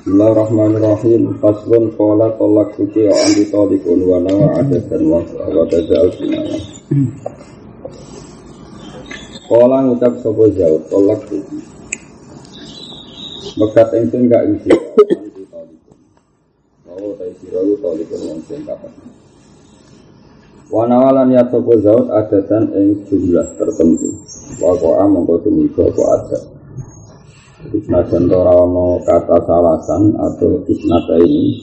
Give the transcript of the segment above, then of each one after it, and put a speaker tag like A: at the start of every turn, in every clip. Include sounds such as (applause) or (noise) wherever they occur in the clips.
A: Bismillahirrahmanirrahim. Faslun qala tolak suci wa anti talikun wa nawa adatan wa wa tajal sinana. Qala ngucap sapa jauh tolak suci. Mekat ingsun gak isi anti talikun. Bahwa ta isi rawu talikun wong sing kapan. Wa nawalan ya sapa zaut adatan ing jumlah tertentu. Wa qa'a mongko tumiko apa adat. Senajan ora ono kata salasan atau isnata ini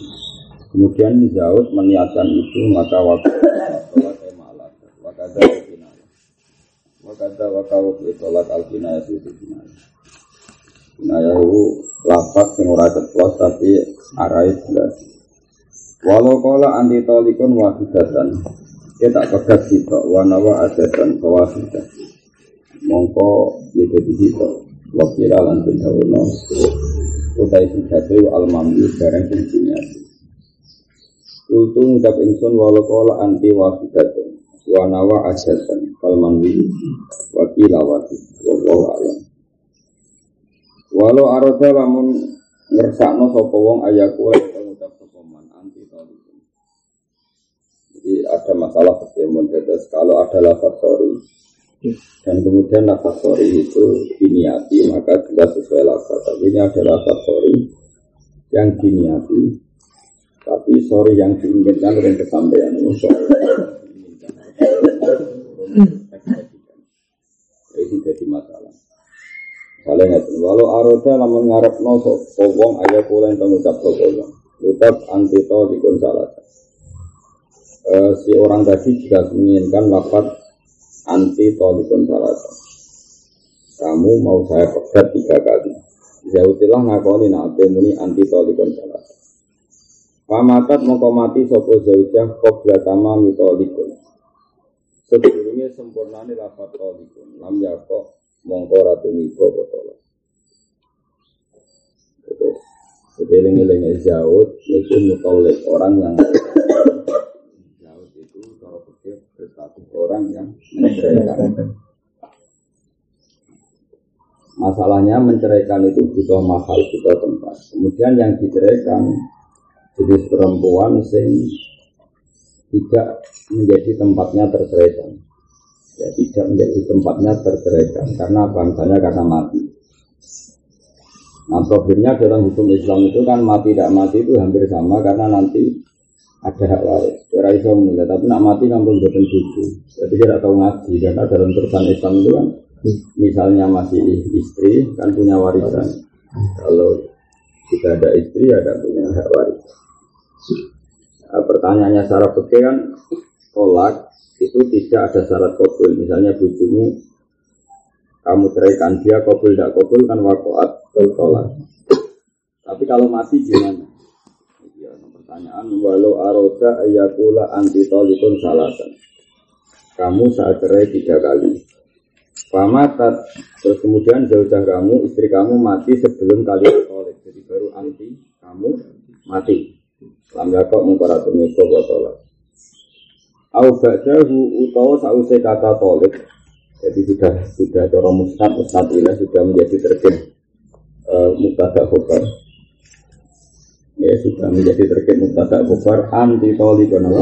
A: Kemudian Zaud meniatkan itu maka waktu emalat Wakada wakinaya Wakada wakawuk sholat al-kinaya itu kinaya Kinaya itu lapat sing ora ceplos tapi arai jelas. Walau kola anti tolikun wahidatan Kita tak pegat kita Wanawa adatan kawahidah Mongko jadi kita wakila lan bin hawono utai sujatu al mamdu barang sing diniati Kultu ngucap ingsun walau anti wafidatun wa nawa ajatan fal manwi wakila wati wallahu Walau aroda lamun ngersakno sapa wong ayaku ngucap sapa man anti talikun Jadi ada masalah seperti kalau ada lafaz sorry dan kemudian lafaz sorry itu diniati maka jelas sesuai lafaz tapi ini ada lafaz sorry yang diniati tapi sorry yang diinginkan dengan kesampaian sorry. Ini jadi masalah. Kalian nggak walau aroda lamun ngarep no sopong ayah pula yang mengucap sopong ucap antito dikun salah. Si orang tadi juga menginginkan lafaz anti tolikun salasa. Kamu mau saya pegat tiga kali. Zautilah ngakoni nak muni anti tolikun salasa. Pamatat mau mati sopo zaujah kobra mitolikun. Sebelumnya sempurna nih lafat tolikun. Lam yakok mongko ratu miko botol. Terus, sedeling-eling zaut itu mutolik orang yang berstatus orang yang Masalahnya menceraikan itu butuh mahal, butuh tempat. Kemudian yang diceraikan jenis perempuan sing tidak menjadi tempatnya terceraikan. Ya, tidak menjadi tempatnya terceraikan karena bangsanya karena mati. Nah problemnya dalam hukum Islam itu kan mati tidak mati itu hampir sama karena nanti ada hak waris. Ora iso mulai, tapi nak mati kan pun boten cucu. Jadi tidak tahu ngaji karena dalam terusan Islam itu kan misalnya masih istri kan punya warisan. Kalau kita ada istri ada punya hak waris. Nah, pertanyaannya secara fikih kan tolak itu tidak ada syarat kabul. Misalnya bujumu kamu ceraikan dia kabul tidak kabul kan wakoat tolak. Tapi kalau mati gimana? Pertanyaan walau aroda ayakula anti tolikun salasan. Kamu saat cerai tiga kali. Pamatat terus kemudian jauh kamu istri kamu mati sebelum kali tolik jadi baru anti kamu mati. Lam yakok mengkoratumi botola au ba'dahu utawa sause kata tolik jadi sudah sudah cara musnad musnad sudah menjadi terkin uh, mubtada khobar ya sudah menjadi terkait mubtada kufar anti tolikon apa?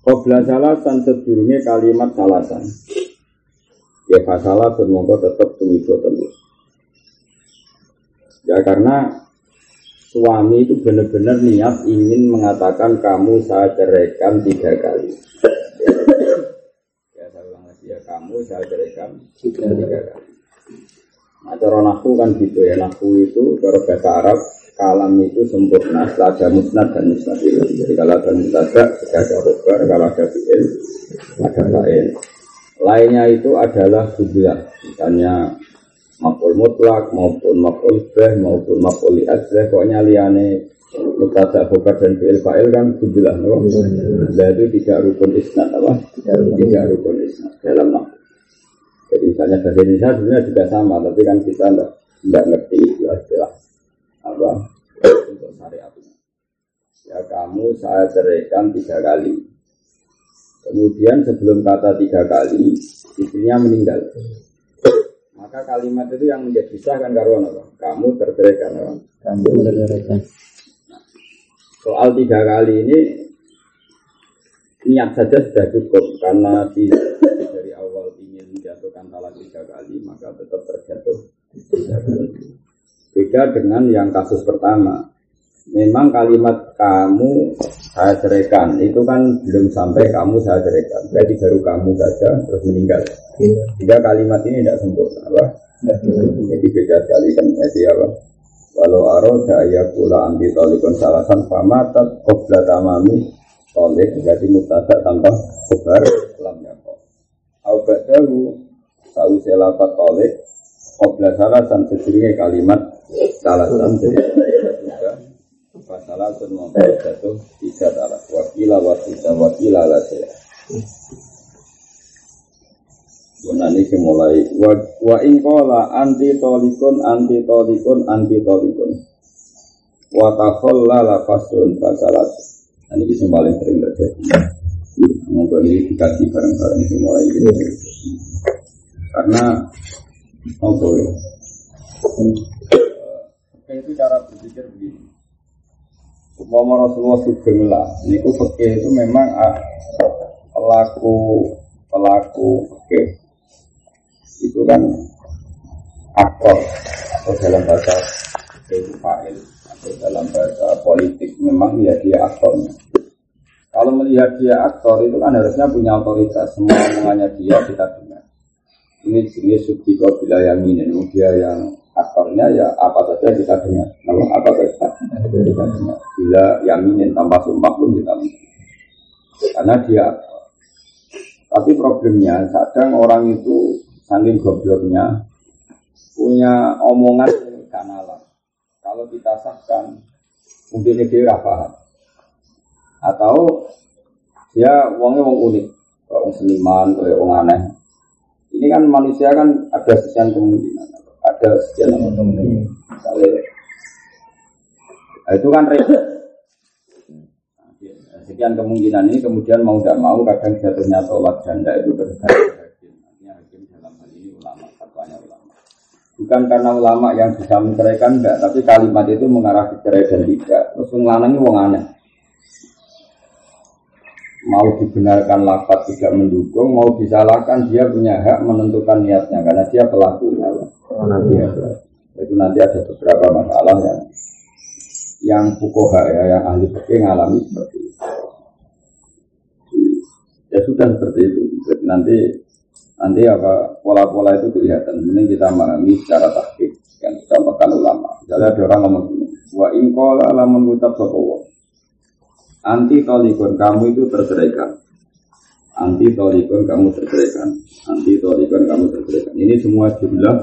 A: Qobla salasan sedurunge kalimat salasan. Ya fasalah mongko tetap tumibo terus. Ya karena suami itu benar-benar niat ingin mengatakan kamu saya ceraikan tiga kali. Ya, ya saya ulang lagi ya kamu saya ceraikan tiga, tiga kali. Nah cara nahu kan gitu ya nahu itu cara bahasa Arab kalam itu sempurna ada musnad dan musnad itu. Jadi kalau ada musnad ada khobar, kalau ada fi'il ada lain. Lainnya itu adalah jumlah, misalnya maf'ul mutlak maupun maf'ul beh maupun maf'ul li'adzeh, pokoknya liane Mubtada khobar dan fi'il fa'il kan jumlah no? Itu tidak rukun isnad apa? Tidak rukun isnad dalam. Jadi misalnya bahasa Indonesia sebenarnya juga sama, tapi kan kita enggak, enggak ngerti istilah apa untuk syariat. Ya kamu saya ceraikan tiga kali. Kemudian sebelum kata tiga kali, istrinya meninggal. Maka kalimat itu yang menjadi sah kan karuan apa? Kamu terceraikan apa?
B: Kamu terceraikan.
A: Soal tiga kali ini niat saja sudah cukup karena di, dari awal ingin menjatuhkan talak tiga kali maka tetap terjatuh tiga (laughs) kali. Beda dengan yang kasus pertama. Memang kalimat kamu saya ceraikan itu kan belum sampai kamu saya ceraikan. Jadi baru kamu saja terus meninggal. Tiga kalimat ini tidak sempurna, apa? Jadi beda sekali kan. Jadi apa? Walau aroda ya pula anti tolikon salasan famatat qobla tamami tolik jadi mutada tanpa kobar lam yakok. Au ba'dahu tahu selapat tolik qobla salasan sejurnya kalimat salasan Masalah sun membuat jatuh tiga talak wakila wasita wakila lah saya. Gunani mulai wa, wa ingkola anti tolikun anti tolikun anti tolikun. Wa takholla la fasun fasalat. Ini kisah paling sering terjadi. Semoga ini dikaji bareng-bareng mulai ini. Karena apa ya Oke itu cara berpikir begini. Umpama Rasulullah Sugeng lah Ini itu memang ah, pelaku pelaku oke itu kan aktor atau dalam bahasa itu fa'il atau dalam bahasa politik memang ya dia aktornya. Kalau melihat dia aktor itu kan harusnya punya otoritas semua omongannya dia kita dengar ini jenis subtiko bila yang ini dia yang aktornya ya apa saja kita dengar namun apa saja kita dengar bila yang ini tanpa sumpah pun kita dengar karena dia tapi problemnya kadang orang itu saking gobloknya punya omongan kanalan. Kalau kita sahkan mungkin dia paham. Atau dia uangnya uang unik, uang seniman, kayak uang aneh. Ini kan manusia kan ada sekian kemungkinan, ada sekian kemungkinan. Misalnya, nah, itu kan repot. Sekian kemungkinan ini kemudian mau tidak mau kadang jatuhnya tolak janda itu tergantung Bukan karena ulama yang bisa menceraikan enggak, tapi kalimat itu mengarah ke cerai dan tidak. Terus ngelanangi wong aneh. Mau dibenarkan lapat tidak mendukung, mau disalahkan dia punya hak menentukan niatnya karena dia pelakunya. Oh, nanti Itu nanti ada beberapa masalah yang yang fukoha ya, yang ahli fikih ngalami seperti itu. Ya sudah seperti itu. Jadi nanti Nanti apa pola-pola itu kelihatan. Mending kita memahami secara taktik yang disampaikan ulama. Misalnya ada orang ngomong gini, wa ingkola lah mengucap sokowo. Anti tolikon kamu itu terceraikan. Anti tolikon kamu terceraikan. Anti tolikon kamu terceraikan. Ini semua jumlah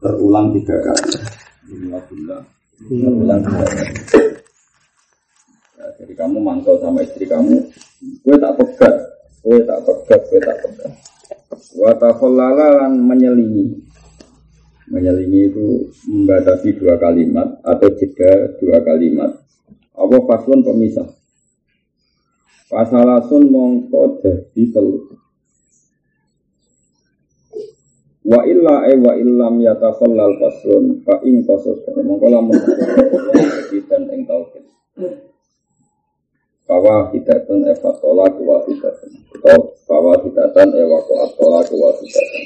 A: terulang tiga kali. Semua jumlah terulang tiga kali. Ya, jadi kamu mantau sama istri kamu, gue tak pegat, gue tak pegat, gue tak pegat. Watakollala menyelingi Menyelingi itu membatasi dua kalimat Atau jeda dua kalimat Apa faslun pemisah Pasalasun mongko jadi telu. Wa illa e wa illam yatakhallal faslun Fa in qasas Mongko lamun dan ing tauhid. Bahwa hidatun efatola kuwa hidatun Atau bahwa hidatan ewako atola kuwa hidatan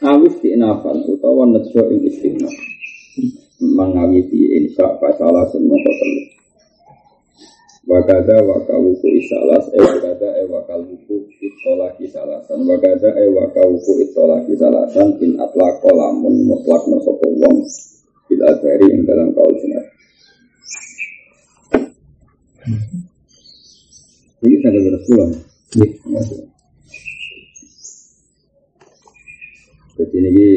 A: Awis diinafan utawa nejo ing istighna Mengawiti insya fasalah semua kotelu Wagada wakawuku isalas e wagada e wakawuku itolaki salasan Wagada e wakawuku itolaki salasan In atlaqo lamun mutlak nosopo wong Bila dari yang dalam kaul sinar ini sampai beres pulang. Jadi ini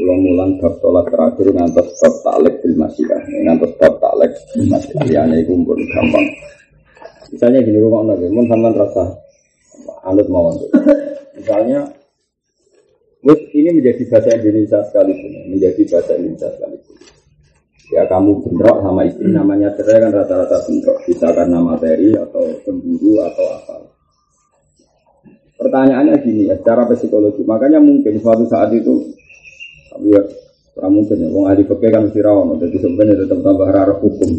A: Ulang mulang bab tolak terakhir ngantos bab taklek bil masyiyah. Ngantos bab taklek bil masyiyah. Liyane iku pun gampang. Misalnya gini rumah nabi, mun sampean rasa anut mawon. Misalnya ini menjadi bahasa Indonesia sekalipun, menjadi bahasa Indonesia sekalipun. Ya kamu bentrok sama istri namanya cerai kan rata-rata bentrok, bisa karena materi atau cemburu atau apa. Pertanyaannya gini ya, secara psikologi, makanya mungkin suatu saat itu tapi ya kurang mungkin ya, wong ahli fikih kan mesti rawon, jadi sebenarnya tetap tambah rara hukum.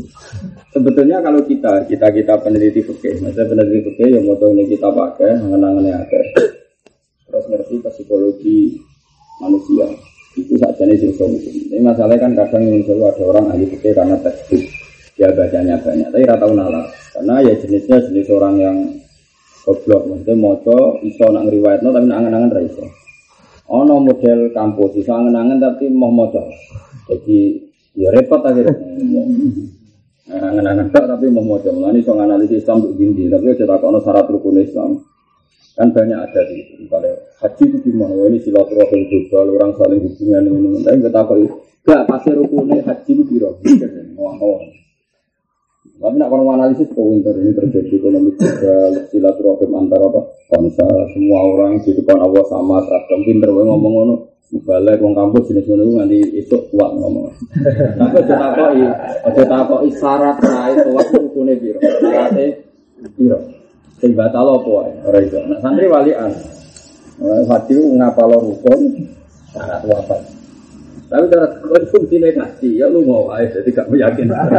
A: Sebetulnya kalau kita, kita kita peneliti fikih, maksudnya peneliti fikih yang mau ini kita pakai, angan-angannya ada. Terus ngerti psikologi manusia, itu saja nih hukum. Ini masalahnya kan kadang yang selalu ada orang ahli fikih karena tekstur dia bacanya banyak, tapi rata tahu nalar. Karena ya jenisnya jenis orang yang goblok, maksudnya moco, iso nak ngeriwayat, tapi nak angan-angan. Ono model kampus bisa angen-angen tapi mau moco. Jadi ya repot akhirnya. (laughs) Angen-angen tak tapi mau moco. Mulane iso analisis Islam untuk gini, tapi aja tak ono syarat rukun Islam. Kan banyak ada di. Misalnya haji itu gimana? Wah, ini silaturahim global, orang saling hubungan ini. Tapi kita tahu gak pasti rukunnya haji itu biro. Ngawang-ngawang. Tapi nak kalau analisis winter ini terjadi ekonomi juga silaturahim antara apa bangsa semua orang gitu kan Allah sama seragam pinter gue ngomong ngono balik wong kampus jenis ngono nanti itu kuat ngomong. Tapi aja takoki, aja takoki syarat rae kuat rukune piro. Syarate piro. Sing batal apa wae ora iso. Nah santri walian. Hati ngapalo rukun syarat wafat. Tapi cara fungsinya kasih ya lu mau wae jadi gak meyakinkan.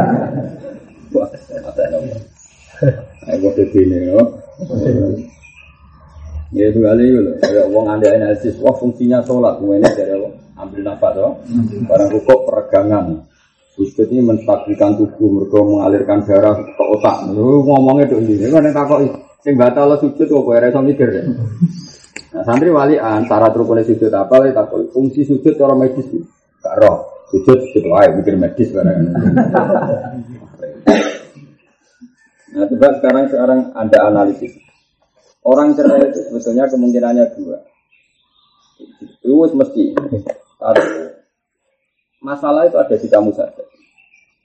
A: Aku begini, no. Ya itu kali itu loh. Kayak uang anda analisis, wah fungsinya sholat, ini dari? Ambil nafas, loh. Barang rukuk peregangan. Sujud ini menstabilkan tubuh, mereka mengalirkan darah ke otak. Lu ngomongnya tuh ini, kan yang takut sing batal sujud kok kowe iso mikir. Nah, santri walian syarat rukun sujud apa lagi takut fungsi sujud orang medis. Gak roh. Sujud sujud wae mikir medis barang. Nah, coba sekarang sekarang ada analisis. Orang cerai itu sebetulnya kemungkinannya dua. Itu mesti. Satu, masalah itu ada di kamu saja.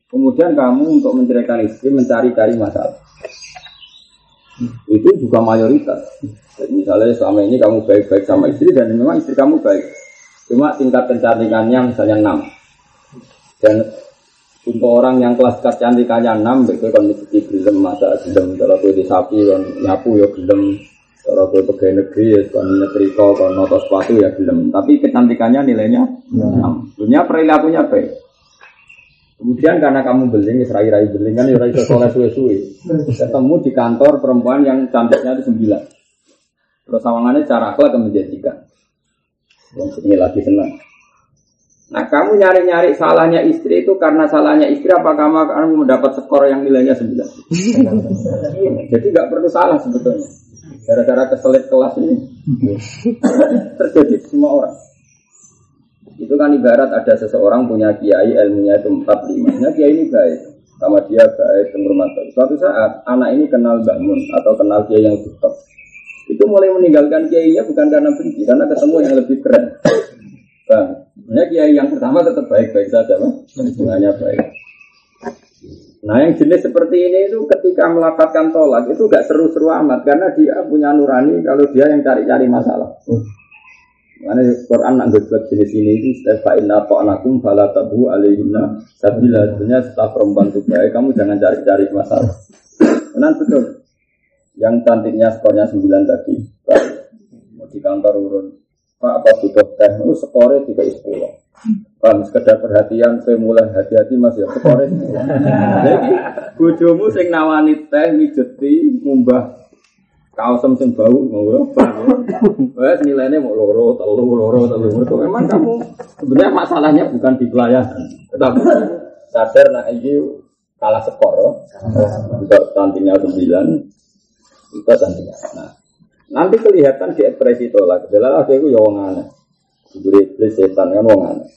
A: Kemudian kamu untuk menceraikan istri mencari-cari masalah. Itu juga mayoritas. Jadi misalnya selama ini kamu baik-baik sama istri dan memang istri kamu baik. Cuma tingkat kecantikannya misalnya 6. Dan untuk orang yang kelas kecantikannya 6, begitu kan mesti gelem masa gelem kalau gue di sapi kan nyapu ya gelem kalau gue pegawai negeri ya kan nyetrika kan noto sepatu ya gelem. Tapi kecantikannya nilainya 6. Dunia perilakunya baik. Kemudian karena kamu beling, rai-rai beling kan ya rai soleh suwe-suwe. Ketemu di kantor perempuan yang cantiknya itu sembilan. Terus sawangannya cara akhlak menjanjikan. Yang ini lagi senang. Nah kamu nyari-nyari salahnya istri itu karena salahnya istri apa kamu kamu mendapat skor yang nilainya 9 (laughs) Jadi nggak perlu salah sebetulnya. Gara-gara keselit kelas ini. Terjadi semua orang. Itu kan ibarat ada seseorang punya kiai ilmunya itu 45 Nah kiai ini baik. Sama dia baik penghormatan Suatu saat anak ini kenal bangun Atau kenal kiai yang tutup Itu mulai meninggalkan kiainya bukan karena benci Karena ketemu yang lebih keren Bang, Sebenarnya kiai yang pertama tetap baik-baik saja, Pak. Hubungannya baik. Nah yang jenis seperti ini itu ketika melafatkan tolak itu gak seru-seru amat karena dia punya nurani kalau dia yang cari-cari masalah. Karena Quran nak buat jenis ini itu fa inna ta'anakum fala tabu alaihinna sabila sebenarnya setelah perempuan itu baik kamu jangan cari-cari masalah. Benar betul. Yang cantiknya skornya 9 tadi. Mau di kantor urun Pak apa butuh teh? Itu skore tiga sepuluh. Kan sekedar perhatian, saya mulai hati-hati mas ya. Skore Jadi bojomu sing nawani teh mijeti mumbah kaosem sing bau ngono Wes nilainya mau loro, telu, loro, telu. Mereka memang kamu sebenarnya masalahnya bukan di pelayanan, tetapi sadar nak ini kalah skor. Untuk cantiknya sembilan, itu cantiknya. Nah, Nanti kelihatan di ekspresi tolak. Adalah aku itu ya wong aneh. Iblis setan kan wong aneh.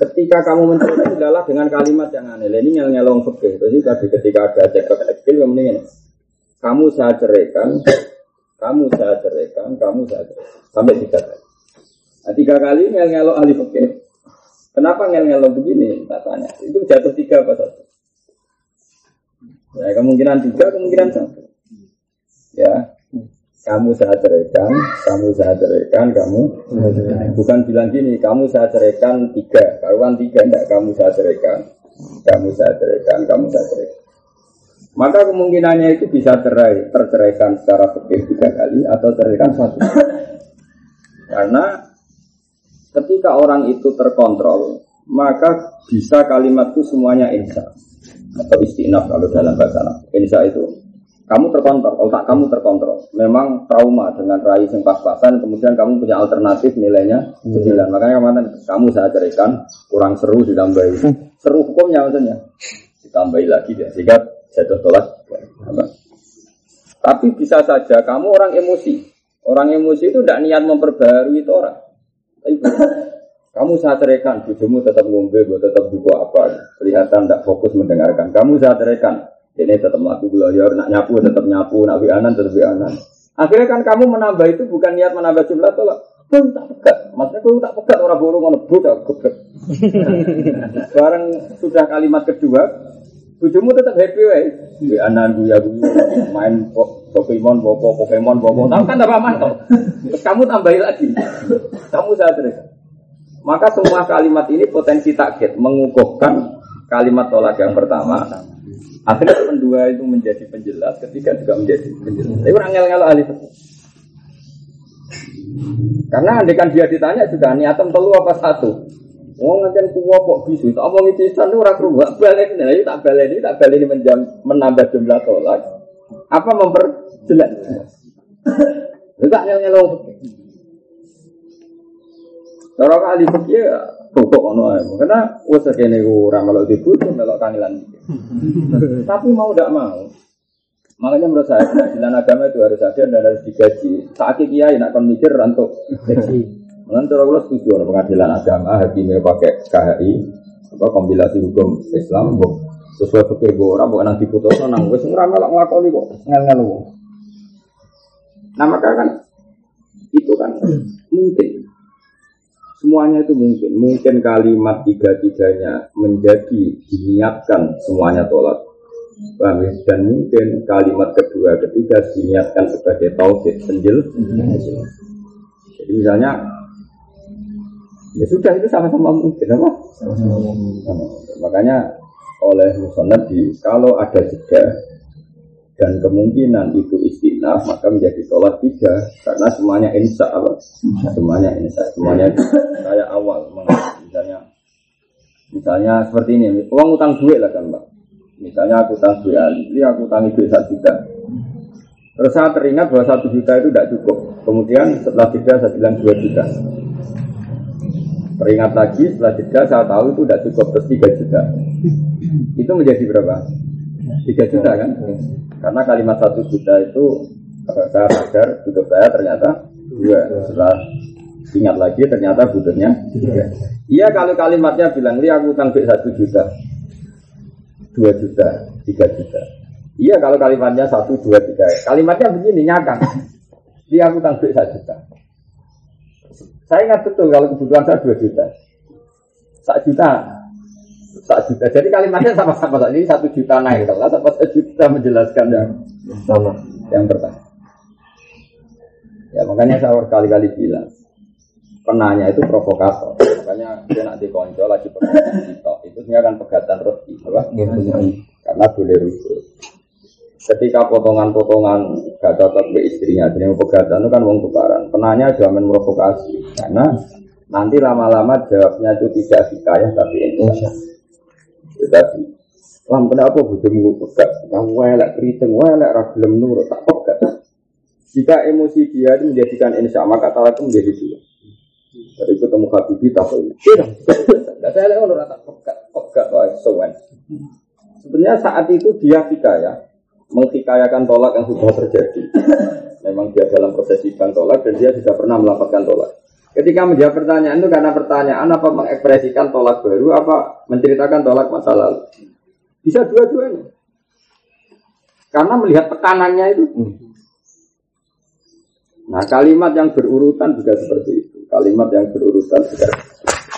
A: Ketika kamu mencoba adalah dengan kalimat yang aneh. Ini yang nyelong fikih. Jadi tadi ketika ada cekak kecil yang mendingan. Kamu saya ceraikan, kamu saya ceraikan, kamu saya ceraikan. Sampai tiga kali. Nah, tiga kali ngel ngelok ahli. Kenapa ngel-ngel begini? Tak tanya. Itu jatuh tiga apa satu? Ya kemungkinan tiga, kemungkinan satu. Ya, kamu saya ceraikan, kamu saya ceraikan, kamu bukan bilang gini, kamu saya ceraikan tiga, karuan tiga, enggak kamu saya ceraikan, kamu saya ceraikan, kamu saya ceraikan. Maka kemungkinannya itu bisa cerai, terceraikan secara fikih tiga kali atau ceraikan satu. Karena ketika orang itu terkontrol, maka bisa kalimat itu semuanya insya atau istinaf kalau dalam bahasa. Insya itu kamu terkontrol, otak kamu terkontrol. Memang trauma dengan rai yang pas-pasan, kemudian kamu punya alternatif nilainya sembilan. Makanya kemarin kamu saya ceritakan kurang seru ditambahi. Seru hukumnya maksudnya ditambahi lagi ya sehingga jatuh tolak. Tapi bisa saja kamu orang emosi. Orang emosi itu tidak niat memperbarui itu orang. kamu saya ceraikan, bujumu tetap ngombe, tetap buka apa. Kelihatan tidak fokus mendengarkan. Kamu saya ceraikan, ini tetap melaku ya nak nyapu tetap nyapu, nak anan tetap anan. Akhirnya kan kamu menambah itu bukan niat menambah jumlah tolak. Kau tak pegat, maksudnya kau tak pegat orang burung ngono tak geblek. (laughs) Barang sudah kalimat kedua, Bujumu tetap happy wae. Di anan buya buya main Pokemon, bopo Pokemon, bopo. Tahu kan tambah mantap. Terus kamu tambahin lagi. Kamu saya terus. Maka semua kalimat ini potensi takut mengukuhkan kalimat tolak yang pertama. Akhirnya kedua itu menjadi penjelas, ketiga juga menjadi penjelas. Tapi orang ngel-ngel ahli Karena andekan dia ditanya juga niatan telu apa satu. Wong ngajen kuwo kok bisu, tak omong pisan ora krungu, balik ini tak balik ini tak balik ini menambah jumlah tolak. Apa memperjelas? Enggak nyel-nyelong. Cara kali fikih rukuk ono ae. Karena wis kene ora melok dibutuh melok kangelan. (laughs) Tapi mau tidak mau. Makanya menurut saya pengadilan agama itu harus ada dan harus digaji. Saat kiai nak kon mikir untuk gaji. Cara Allah setuju orang pengadilan agama hakimnya pakai KHI apa kompilasi hukum Islam bu sesuai fikir bu orang bukan nanti putus nang wes ora melok nglakoni kok ngel-ngel Nah maka kan itu kan mungkin semuanya itu mungkin mungkin kalimat tiga tiganya menjadi diniatkan semuanya tolak Paham ya? Dan mungkin kalimat kedua ketiga diniatkan sebagai tauhid penjel. Jadi misalnya Ya sudah itu sama-sama mungkin apa? Sama-sama Makanya oleh musonab di kalau ada jeda dan kemungkinan itu istinaf maka menjadi sholat tiga. Karena semuanya insya apa? Semuanya insya. Semuanya kayak awal misalnya misalnya seperti ini. Uang utang duit lah kan mbak. Misalnya aku utang duit ini aku utang duit satu juta. Terus saya teringat bahwa satu juta itu tidak cukup. Kemudian setelah tiga saya bilang dua juta. Teringat lagi setelah jeda saya tahu itu tidak cukup terus 3 juta. Itu menjadi berapa? 3 juta kan? Karena kalimat satu juta itu saya sadar cukup saya ternyata dua. Setelah ingat lagi ternyata butuhnya Iya kalau kalimatnya bilang li aku utang satu juta, dua juta, tiga juta. Iya kalau kalimatnya satu dua tiga. Kalimatnya begini nyakang. Dia aku utang satu juta. Saya ingat betul kalau kebutuhan saya 2 juta. Satu juta. Satu juta. Jadi kalimatnya sama-sama. Ini satu juta naik kelas apa satu juta menjelaskan yang sama. Yang pertama. Ya makanya saya berkali-kali bilang. Penanya itu provokator. Makanya dia nanti konco lagi pegatan itu sebenarnya kan pegatan roti. Apa? Ya, Karena boleh rujuk ketika potongan-potongan gak cocok ke istrinya jadi pegatan itu kan uang tukaran penanya juga provokasi karena nanti lama-lama jawabnya itu tidak hikayah tapi tetapi lam kenapa bujumu pegat kamu welek keriting welek ragilem nur tak pegat jika emosi dia itu menjadikan insya maka talak itu menjadi dua dari itu temu Habibi tak tidak saya lihat orang tak pegat pegat wah sowan sebenarnya saat itu dia hikayah menghikayakan tolak yang sudah terjadi. Memang dia dalam proses sidang tolak dan dia sudah pernah melaporkan tolak. Ketika menjawab pertanyaan itu karena pertanyaan apa mengekspresikan tolak baru apa menceritakan tolak masa lalu. Bisa dua-duanya. Karena melihat tekanannya itu. Nah kalimat yang berurutan juga seperti itu. Kalimat yang berurutan juga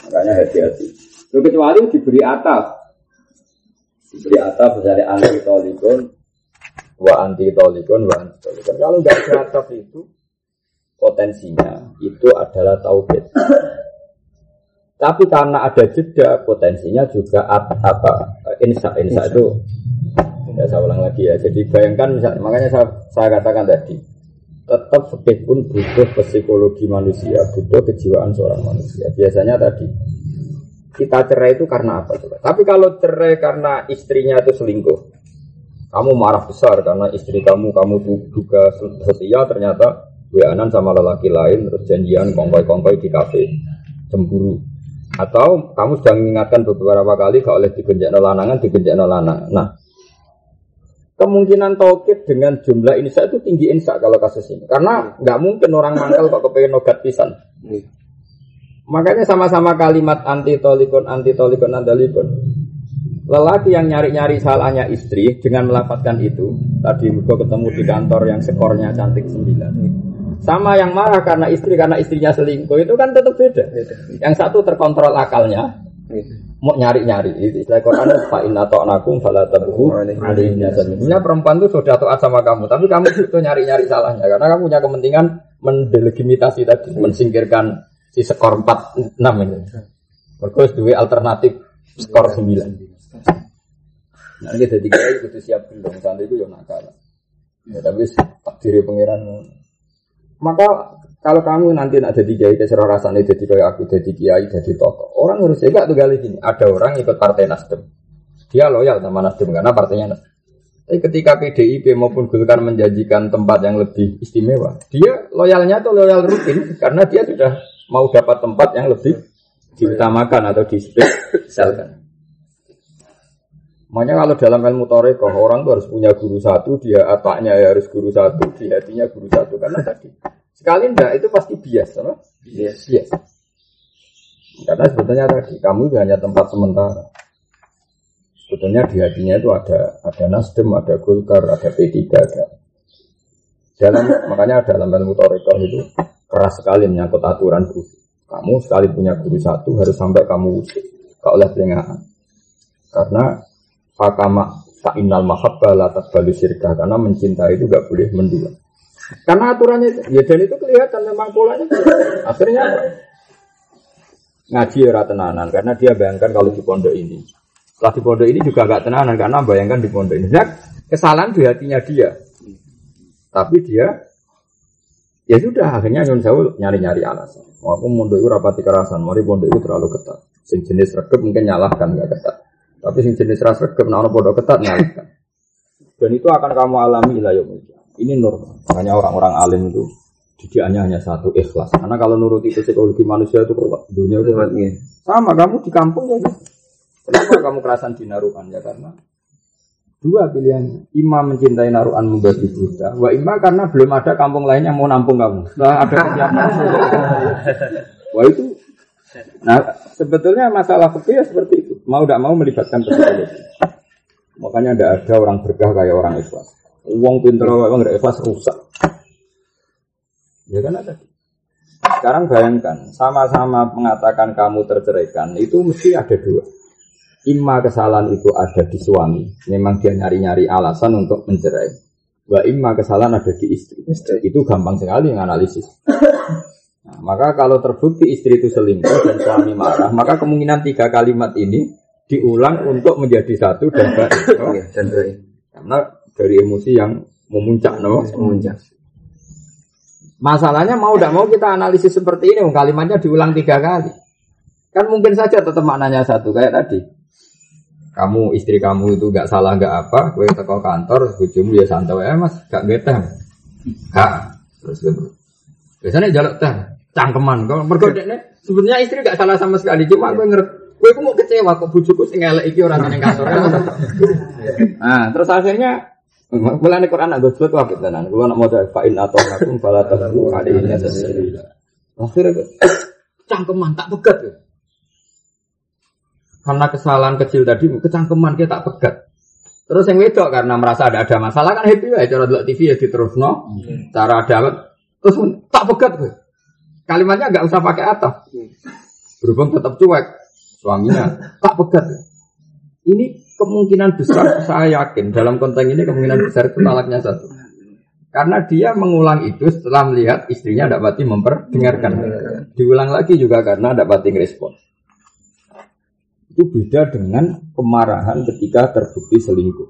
A: Makanya hati-hati. Kecuali diberi atap. Diberi atap misalnya anti tolikon, wa anti tolikon, wa anti tolikon. Kalau nggak ada atap itu potensinya itu adalah tauhid. Tapi karena ada jeda, potensinya juga apa, apa insya insya itu ya saya ulang lagi ya. Jadi bayangkan misalnya, makanya saya, saya katakan tadi, tetap fikih pun butuh psikologi manusia, butuh kejiwaan seorang manusia. Biasanya tadi kita cerai itu karena apa coba? Tapi kalau cerai karena istrinya itu selingkuh, kamu marah besar karena istri kamu kamu juga setia ternyata weanan sama lelaki lain terus janjian kongkoi-kongkoi di kafe cemburu atau kamu sudah mengingatkan beberapa kali kalau oleh digenjak lanangan digenjak lanangan nah kemungkinan tauhid dengan jumlah insa itu tinggi insa kalau kasus ini. Karena nggak mungkin orang mangkal kok kepengen nogat pisan. Makanya sama-sama kalimat anti tolikon anti tolikon andalikon lelaki yang nyari-nyari salahnya istri dengan melafatkan itu tadi gue ketemu di kantor yang skornya cantik sembilan sama yang marah karena istri karena istrinya selingkuh itu kan tetap beda. Yang satu terkontrol akalnya, mau nyari-nyari. Itu istilah Quran fa inna ta'nakum fala alaihinya Sebenarnya perempuan itu sudah taat sama kamu, tapi kamu itu nyari-nyari salahnya karena kamu punya kepentingan mendelegitimasi tadi, mensingkirkan si skor 4 6 ini. Berkuas dua alternatif skor 9. Nah, kita tiga itu siap belum, santai itu yang nakal. Ya, tapi takdir pangeran maka kalau kamu nanti nak jadi kiai terserah rasanya jadi kayak aku jadi kiai jadi tokoh. Orang harus jaga tuh kali gini. Ada orang ikut partai Nasdem. Dia loyal sama Nasdem karena partainya Nasdem. Tapi ketika PDIP maupun Golkar menjanjikan tempat yang lebih istimewa, dia loyalnya tuh loyal rutin karena dia sudah mau dapat tempat yang lebih diutamakan atau dispesialkan. Makanya kalau dalam ilmu torekoh orang tuh harus punya guru satu, dia ataknya ya harus guru satu, di hatinya guru satu karena tadi Sekali enggak itu pasti bias, apa? Bias. bias. Karena sebetulnya tadi kamu itu hanya tempat sementara. Sebetulnya di hatinya itu ada ada Nasdem, ada Golkar, ada P3, ada dalam makanya dalam ilmu torikoh itu keras sekali menyangkut aturan guru. Kamu sekali punya guru satu harus sampai kamu usik, kau oleh peringatan. Karena fakama fa'inal mahabbah la takbalu syirkah karena mencintai itu gak boleh mendua. Karena aturannya ya dan itu kelihatan memang polanya. Akhirnya ngaji ya tenanan karena dia bayangkan kalau di pondok ini. Setelah di pondok ini juga gak tenanan karena bayangkan di pondok ini. Nah, kesalahan di hatinya dia. Tapi dia ya sudah akhirnya nyun sewu nyari-nyari alasan. Mau aku pondok itu rapati kerasan, mari pondok itu terlalu ketat. Sing jenis mungkin nyalahkan gak ketat. Tapi sing jenis ras regep nah pondok ketat nyalahkan. Dan itu akan kamu alami ilayah ini nur. Makanya orang-orang alim itu didikannya hanya satu ikhlas. Karena kalau nuruti psikologi manusia itu kok dunia itu sama. Kamu di kampung ya. Kenapa kamu kerasan di naruhan ya karena dua pilihan imam mencintai naruhan membagi buta wa imam karena belum ada kampung lain yang mau nampung kamu setelah ada kesiapan (laughs) wah itu nah sebetulnya masalah fikih ya seperti itu mau tidak mau melibatkan psikologi makanya tidak ada orang berkah kayak orang ikhlas Uang pinter uang nggak ikhlas rusak. Ya kan ada. Sekarang bayangkan, sama-sama mengatakan kamu terceraikan, itu mesti ada dua. Imma kesalahan itu ada di suami, memang dia nyari-nyari alasan untuk mencerai. Wa imma kesalahan ada di istri. Itu gampang sekali analisis. Nah, maka kalau terbukti istri itu selingkuh dan suami marah, maka kemungkinan tiga kalimat ini diulang untuk menjadi satu dan baik. Oh, Karena dari emosi yang memuncak, no? Memuncak. Masalahnya mau tidak mau kita analisis seperti ini, kalimatnya diulang tiga kali. Kan mungkin saja tetap maknanya satu kayak tadi. Kamu istri kamu itu gak salah gak apa, gue teko kantor, bujumu ya santai ya mas, gak getah, gak. Terus gitu. Biasanya jaluk teh, cangkeman. Kalau bergodeknya, sebenarnya istri gak salah sama sekali, cuma gue ngerti. Gue mau kecewa kok bujuku sing elek iki orang yang kasur. (laughs) Nah, terus akhirnya Mulai nih Quran agak sulit waktu tenan. Kalau nak mau fa'in atau nakum fala tabu ada ini ada Akhirnya (coughs) cangkeman tak pegat ya. Karena kesalahan kecil tadi kecangkeman kita tak pegat. Terus yang wedok karena merasa ada ada masalah kan happy ya cara dulu TV ya terus no. Cara dapat terus tak pegat gue. Kalimatnya nggak usah pakai atap. Berhubung tetap cuek suaminya tak pegat. Ini kemungkinan besar saya yakin dalam konteks ini kemungkinan besar itu talaknya satu. Karena dia mengulang itu setelah melihat istrinya tidak pati memperdengarkan. Diulang lagi juga karena tidak pati respon. Itu beda dengan kemarahan ketika terbukti selingkuh.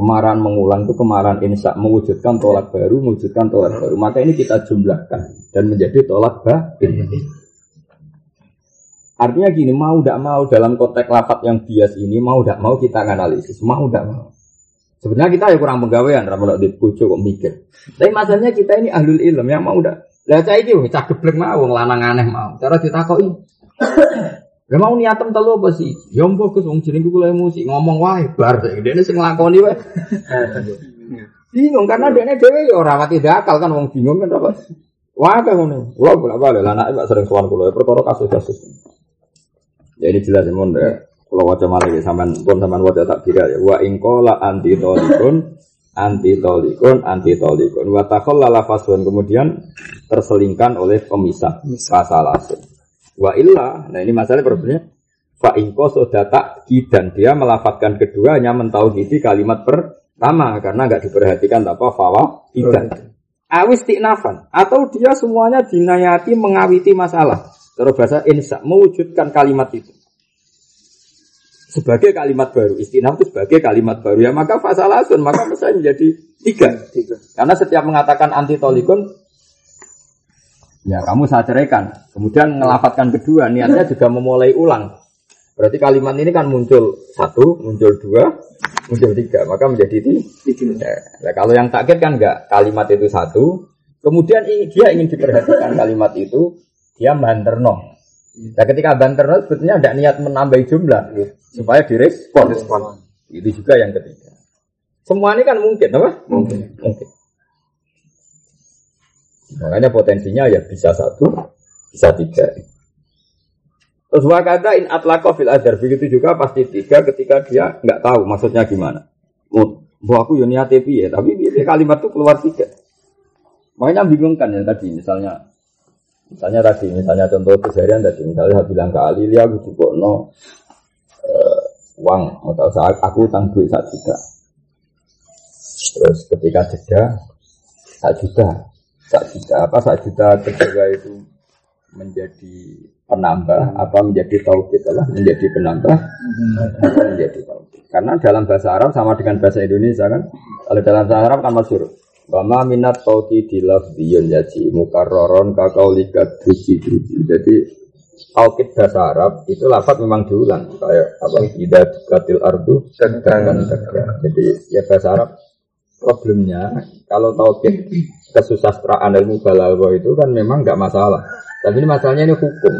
A: Kemarahan mengulang itu kemarahan insya mewujudkan tolak baru, mewujudkan tolak baru. Maka ini kita jumlahkan dan menjadi tolak batin. Artinya gini, mau tidak mau dalam konteks lafat yang bias ini, mau tidak mau kita analisis, mau tidak mau. Sebenarnya kita ya kurang penggawean, ramal di bojo kok mikir. Tapi masalahnya kita ini ahlul ilm yang mau udah. Lah cah iki cah geblek mau wong lanang aneh mau. Cara ditakoki. Lah mau niatem telu apa sih? Ya mbok Gus wong jenengku kula emosi ngomong wae bar dene sing nglakoni wae. (laughs) Bingung karena dene dhewe ya ora wati akal kan wong bingung kan apa. Wah kayak ngono. Kula bolak-balik lah anake sering sowan kula ya perkara kasus-kasus. Ya ini jelas ya mon kalau wajah malah ya sampean pun sampean wajah tak kira ya. Wa ingkola anti tolikun anti tolikun anti tolikun. Wa lala fasun kemudian terselingkan oleh pemisah pasalasun. Wa illa, nah ini masalah problemnya. Fa ingko tak dan dia melafatkan keduanya mentauhidi kalimat pertama karena nggak diperhatikan apa fawa tidak. Awis tiknafan atau dia semuanya dinayati mengawiti masalah. Terus bahasa insya mewujudkan kalimat itu sebagai kalimat baru. Istinaf itu sebagai kalimat baru. Ya maka fasalasun, maka misalnya menjadi tiga. tiga. Karena setiap mengatakan anti tolikun, ya kamu saya ceraikan. Kemudian ngelafatkan kedua, niatnya juga memulai ulang. Berarti kalimat ini kan muncul satu, muncul dua, muncul tiga. Maka menjadi tiga. Nah, kalau yang takut kan enggak, kalimat itu satu. Kemudian dia ingin diperhatikan kalimat itu, dia banterno. Nah ketika banter sebetulnya ada niat menambah jumlah gitu, supaya direspon. Respon. Itu juga yang ketiga. Semua ini kan mungkin, apa? Mungkin. Mungkin. Makanya potensinya ya bisa satu, bisa tiga. Terus wakada in atlaqo fil adar begitu juga pasti tiga ketika dia nggak tahu maksudnya gimana. Oh, aku ya niat ya, tapi kalimat itu keluar tiga. Makanya bingung kan ya tadi misalnya Misalnya tadi, misalnya contoh keseharian tadi, misalnya saya bilang ke Ali, aku cukup no uh, uang atau saat aku utang duit satu juta. Terus ketika jeda satu juta, satu juta apa satu juta terjaga itu menjadi penambah apa menjadi tauhid lah menjadi penambah apa menjadi tauhid karena dalam bahasa Arab sama dengan bahasa Indonesia kan kalau dalam bahasa Arab kan masyur Wama minat tauki dilaf biyun yaji mukarroron kakau likat duji duji. Jadi taukid bahasa Arab itu lafat memang diulang. Kayak apa tidak katil ardu dan dan Jadi ya bahasa Arab problemnya kalau taukid kesusastraan ilmu balaghah itu kan memang nggak masalah. Tapi ini masalahnya ini hukum.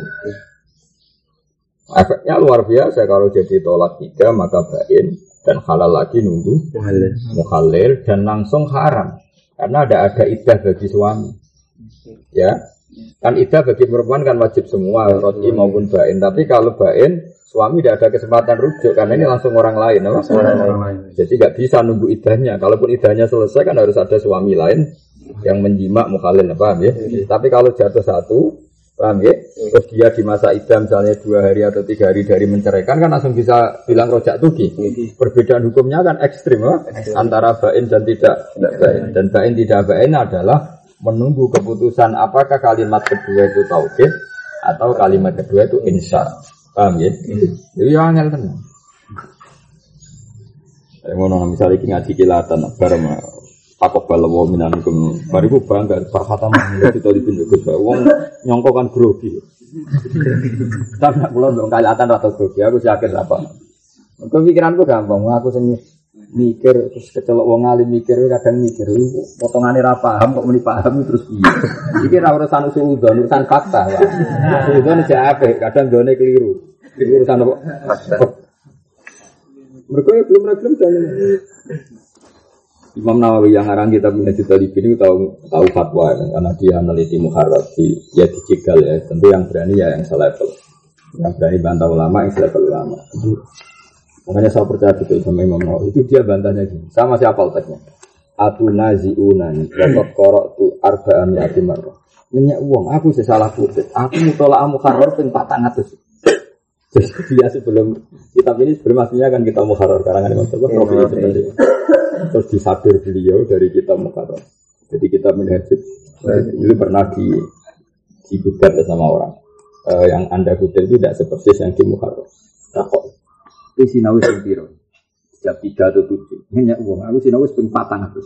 A: Efeknya luar biasa kalau jadi tolak tiga maka bain dan halal lagi nunggu muhalil dan langsung haram. Karena ada ada idah bagi suami. Ya, kan idah bagi perempuan kan wajib semua, roti maupun bain. Tapi kalau bain, suami tidak ada kesempatan rujuk karena ini langsung orang lain, apa? Orang, lain. Jadi nggak bisa nunggu idahnya. Kalaupun idahnya selesai kan harus ada suami lain yang menjimak mukhalil, paham ya? Tapi kalau jatuh satu, Paham ya? Terus dia di masa idam misalnya dua hari atau tiga hari dari menceraikan kan langsung bisa bilang rojak tuki. Perbedaan hukumnya kan ekstrim ya? antara bain dan tidak bain. Dan bain tidak bain adalah menunggu keputusan apakah kalimat kedua itu tauhid atau kalimat kedua itu insya. Paham ya? Jadi yang angel tenang. Ngono misalnya ngaji kilatan bareng takok balawa minanikum bariku bangga perkata mengira kita di pintu Gus wong nyongko kan grogi. Tapi nak kula ndong kalatan atau grogi. Aku yakin apa pikiranku gampang. Aku sing mikir terus kecelok wong alim mikir kadang mikir potongane ra paham kok muni paham terus piye? Iki ra urusan usul urusan fakta ya usul ape kadang done keliru. Urusan apa? Mereka belum belum jalan Imam Nawawi yang ngarang kita punya cerita di sini tahu tahu fatwa ya, karena dia meneliti muharrat di ya ya. Tentu yang berani ya yang selevel. Yang berani bantah ulama yang selevel ulama. Makanya saya percaya betul sama Imam Nawawi. Itu dia bantahnya gini. Sama siapa teksnya. Atu naziunan dapat korok tu arba'an yatim Nanya uang, aku sih salah kutip. Aku mutolak mukharrar ping 400. Jadi dia sebelum kitab ini sebelum aslinya kan kita mukharrar karangan Imam Tabak seperti Terus disadur beliau dari kitab mukharrar. Jadi kita menhajib ini pernah di digugat sama orang. Eh, yang anda kutip itu tidak sepersis yang di mukharrar. Takut. Ini sinawis yang biro. Setiap tiga atau tujuh. Hanya uang. Aku sinawis ping 400.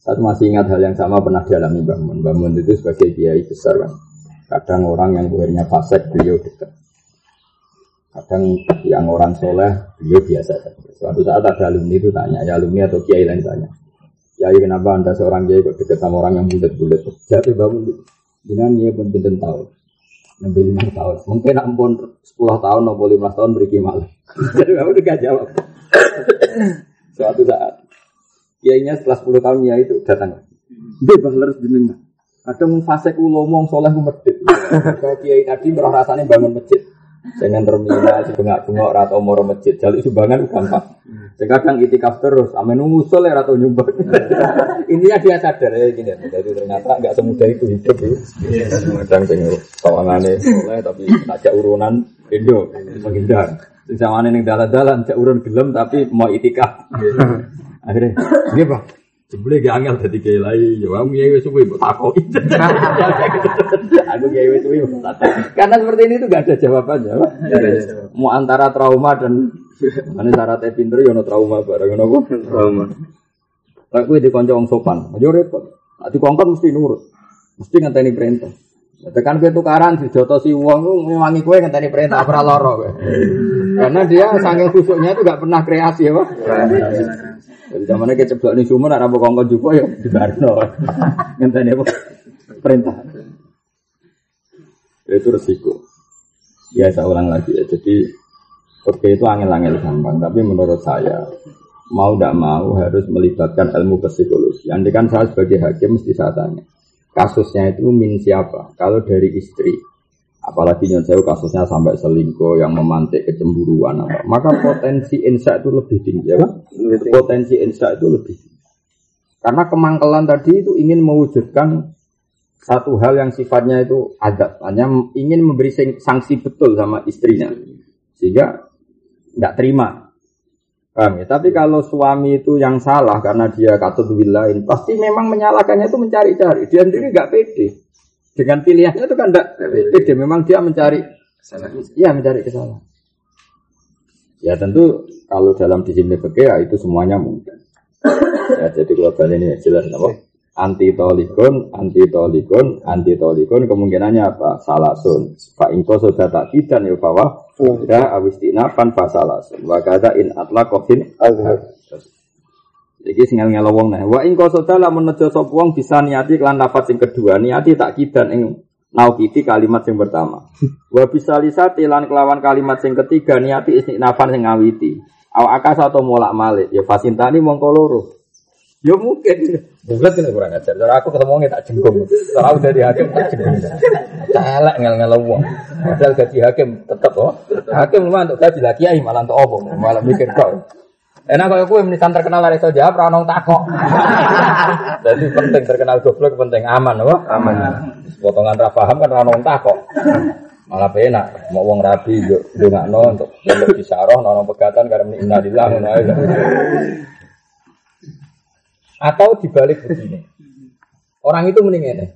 A: Saya masih ingat hal yang sama pernah dialami Mbak Mun. Mbak Mun itu sebagai kiai besar kan. Kadang orang yang buahnya fasek beliau dekat. Kadang yang orang soleh beliau biasa saja. Suatu saat ada alumni itu tanya, ya alumni atau kiai lain tanya. Kiai kenapa anda seorang kiai kok dekat sama orang yang bulat-bulat? Jadi Mbak Mun, jangan dia pun pinten tahun. Nabi lima tahun. Mungkin ampun 10 tahun atau 15 tahun beri malah. Jadi kamu juga jawab. Suatu saat kiainya setelah 10 tahun ya itu datang. Dia bahler jenengan. Ada mau fase ulomong soleh medit. Kiai tadi merah rasanya bangun masjid. Dengan terminal sebengak bengok atau moro masjid. Jadi sumbangan gampang. Sekarang itikaf terus, amin ngusul ya atau nyumbang. (laughs) Intinya dia sadar ya gini. Jadi ternyata nggak semudah itu hidup ya. Kadang tengok kawangannya soleh tapi tak urunan Indo menghindar. Sama nih dalan-dalan, cak urun gelem tapi mau itikaf. (laughs) Akhirnya, iya pak, Jebule gak angel dadi kiai ya kamu kiai wis suwi mbok takoki. (laughs) Aku kiai wis suwi mbok takoki. Karena seperti ini tuh gak ada jawabannya. Pak. Mau antara trauma dan mana syaratnya pinter ya ono trauma bareng ngono apa? Trauma. Lah kuwi dikonco wong sopan, yo repot. Nek dikongkon mesti nurut. Mesti ngenteni perintah. Tekan kowe tukaran dijoto si wong ku ngewangi kowe ngenteni perintah lara kowe. Karena dia saking khusuknya itu gak pernah kreasi ya, Pak. Jadi zamannya keceblok nih sumur, ada kongkong juga ya di Barno. Ngenteni apa? Perintah. Itu resiko. Ya saya ulang lagi ya. Jadi oke itu angel-angel gampang. Tapi menurut saya mau tidak mau harus melibatkan ilmu psikologi. Andai kan saya sebagai hakim mesti saya tanya. Kasusnya itu min siapa? Kalau dari istri, apalagi nyon saya kasusnya sampai selingkuh yang memantik kecemburuan apa. Maka potensi insya itu lebih tinggi ya. Potensi insya itu lebih tinggi. Karena kemangkelan tadi itu ingin mewujudkan satu hal yang sifatnya itu adat hanya ingin memberi sanksi betul sama istrinya. Sehingga tidak terima Paham ya? Tapi kalau suami itu yang salah karena dia katut wilain, pasti memang menyalahkannya itu mencari-cari. Dia sendiri nggak pede dengan pilihannya itu kan tidak pede. Memang dia mencari kesalahan. Ya mencari kesalahan. Ya tentu kalau dalam disiplin fikih ya itu semuanya mungkin. Ya jadi global ini ya jelas apa? Anti tolikon, anti tolikon, anti tolikon kemungkinannya apa? Salasun. Pak Ingko sudah tak kidan ya bahwa udah awistina pan fasalasun. Wakada in atla kofin Iki sing ngel wong nah. Wa ing qasada lamun nejo sapa wong bisa niati kelan lafaz sing kedua, niati tak kidan ing naukiti kalimat sing pertama. (laughs) Wa bisa lisati lan kelawan kalimat sing ketiga niati istinafan sing ngawiti. Aw akas atau molak malik ya fasintani mongko loro. Ya mungkin. Bulat ini kurang ajar. Kalau aku ketemu nggak tak jengkung. Kalau aku dari hakim tak jengkung. Celek ngel ngel wong. Padahal gaji hakim tetap oh. Hakim memang untuk gaji lagi ya malah untuk opo. Malah mikir kau. Enak kalau kue menisan terkenal dari jawab ranong takok. Jadi penting terkenal goblok penting aman, apa? Aman. Potongan rafaham kan ranong takok. Malah penak, mau uang rabi yo nggak no untuk untuk disaroh nono pegatan karena innalillah ngono Atau dibalik begini. Orang itu mending ini.